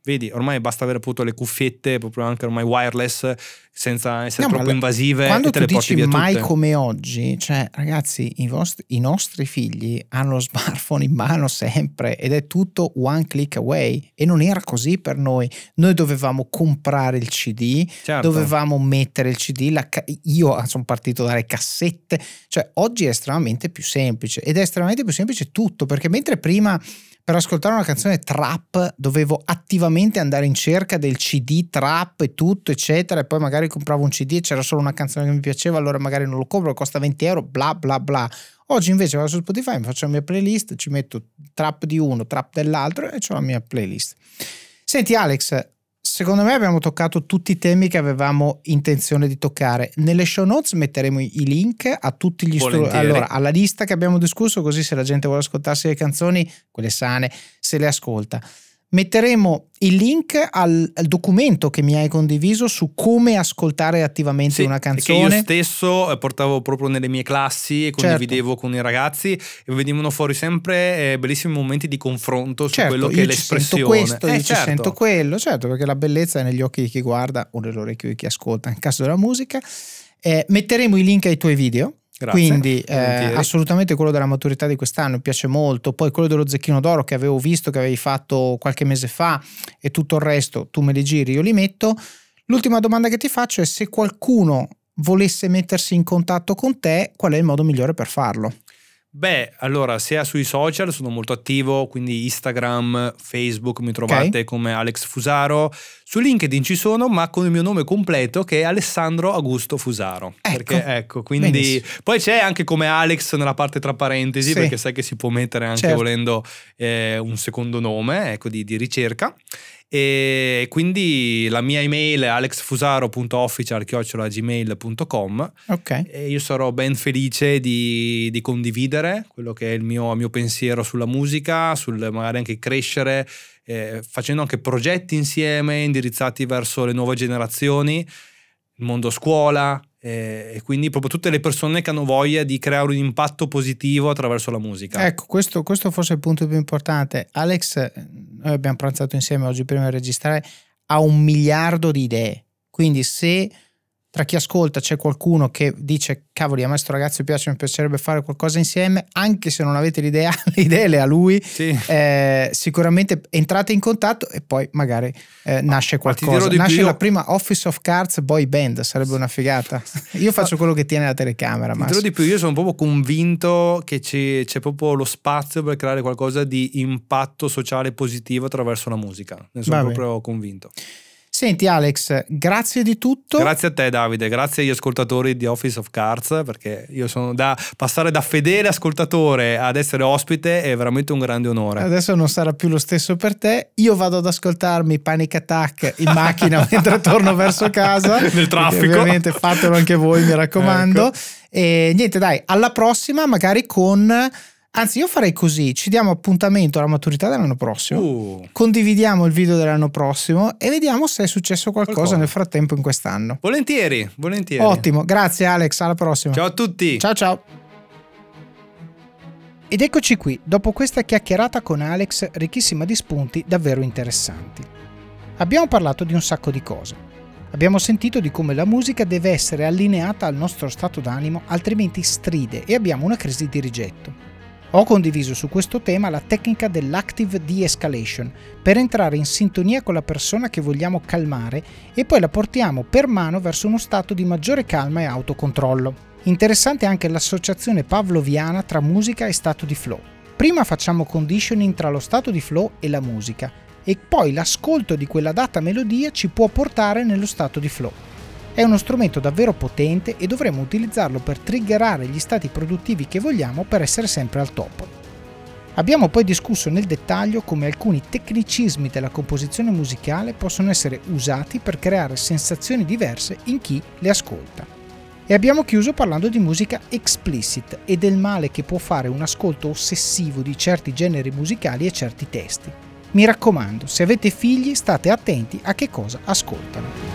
vedi, ormai basta avere appunto le cuffiette, proprio anche ormai wireless, senza essere No, troppo invasive Quando e te tu le dici mai tutte. come oggi, cioè ragazzi, i, vostri- i nostri figli hanno lo smartphone in mano sempre ed è tutto one click away e non era così per noi. Noi dovevamo comprare il CD, Certo. dovevamo mettere il CD, ca- io sono partito dalle cassette, cioè oggi è estremamente più semplice ed è estremamente più semplice tutto perché mentre prima per ascoltare una canzone trap dovevo attivamente andare in cerca del CD trap e tutto eccetera e poi magari compravo un CD e c'era solo una canzone che mi piaceva, allora magari non lo compro, costa 20 euro, bla bla bla. Oggi invece vado su Spotify, mi faccio la mia playlist, ci metto trap di uno, trap dell'altro e ho la mia playlist. Senti Alex, secondo me abbiamo toccato tutti i temi che avevamo intenzione di toccare. Nelle show notes metteremo i link a tutti gli strumenti. Allora, alla lista che abbiamo discusso, così se la gente vuole ascoltarsi le canzoni, quelle sane, se le ascolta. Metteremo il link al, al, documento che mi hai condiviso su come ascoltare attivamente sì, una canzone. Che io stesso eh, portavo proprio nelle mie classi e condividevo certo. con i ragazzi e venivano fuori sempre eh, bellissimi momenti di confronto su certo, quello che è l'espressione. Sento questo, eh, io certo. sento quello, certo, perché la bellezza è negli occhi di chi guarda o nell'orecchio di chi ascolta, nel caso della musica. Eh, metteremo i link ai tuoi video Grazie, Quindi eh, assolutamente quello della maturità di quest'anno mi piace molto, poi quello dello zecchino d'oro che avevo visto che avevi fatto qualche mese fa e tutto il resto tu me li giri, io li metto. L'ultima domanda che ti faccio è se qualcuno volesse mettersi in contatto con te, qual è il modo migliore per farlo? Beh, allora, sia sui social sono molto attivo, quindi Instagram, Facebook mi trovate okay. come Alex Fusaro. Su LinkedIn ci sono, ma con il mio nome completo che è Alessandro Augusto Fusaro. Ecco, perché ecco, quindi Benissimo. poi c'è anche come Alex nella parte tra parentesi, sì. perché sai che si può mettere anche certo. volendo eh, un secondo nome, ecco, di, di ricerca. E quindi la mia email è alexfusaro.official.gmail.com Ok. E io sarò ben felice di, di condividere quello che è il mio, il mio, pensiero sulla musica, sul magari anche crescere, eh, facendo anche progetti insieme indirizzati verso le nuove generazioni, il mondo scuola, e quindi proprio tutte le persone che hanno voglia di creare un impatto positivo attraverso la musica. Ecco, questo, questo forse è il punto più importante. Alex, noi abbiamo pranzato insieme oggi prima di registrare, ha un miliardo di idee. Quindi se tra chi ascolta c'è qualcuno che dice cavoli a me sto ragazzo piace mi piacerebbe fare qualcosa insieme anche se non avete l'idea le idee le ha lui sì. eh, sicuramente entrate in contatto e poi magari eh, nasce qualcosa. nasce la prima Office of Cards boy band sarebbe una figata. Io faccio quello che tiene la telecamera ma di più io sono proprio convinto che c'è, c'è, proprio lo spazio per creare qualcosa di impatto sociale positivo attraverso la musica. Ne sono proprio convinto Senti Alex, grazie di tutto. Grazie a te Davide, grazie agli ascoltatori di Office of Cards perché io sono da passare da fedele ascoltatore ad essere ospite è veramente un grande onore. Adesso non sarà più lo stesso per te. Io vado ad ascoltarmi Panic Attack in macchina mentre torno verso casa. Nel traffico. Ovviamente fatelo anche voi, mi raccomando. Ecco. E niente, dai, alla prossima magari con Anzi, io farei così: ci diamo appuntamento alla maturità dell'anno prossimo, uh. condividiamo il video dell'anno prossimo e vediamo se è successo qualcosa, qualcosa, nel frattempo in quest'anno. Volentieri, volentieri. Ottimo, grazie Alex, alla prossima. Ciao a tutti. Ciao ciao. Ed eccoci qui, dopo questa chiacchierata con Alex ricchissima di spunti davvero interessanti. Abbiamo parlato di un sacco di cose. Abbiamo sentito di come la musica deve essere allineata al nostro stato d'animo, altrimenti stride e abbiamo una crisi di rigetto. Ho condiviso su questo tema la tecnica dell'active de-escalation per entrare in sintonia con la persona che vogliamo calmare e poi la portiamo per mano verso uno stato di maggiore calma e autocontrollo. Interessante anche l'associazione pavloviana tra musica e stato di flow. Prima facciamo conditioning tra lo stato di flow e la musica e poi l'ascolto di quella data melodia ci può portare nello stato di flow. È uno strumento davvero potente e dovremo utilizzarlo per triggerare gli stati produttivi che vogliamo per essere sempre al top. Abbiamo poi discusso nel dettaglio come alcuni tecnicismi della composizione musicale possono essere usati per creare sensazioni diverse in chi le ascolta. E abbiamo chiuso parlando di musica explicit e del male che può fare un ascolto ossessivo di certi generi musicali e certi testi. Mi raccomando, se avete figli state attenti a che cosa ascoltano.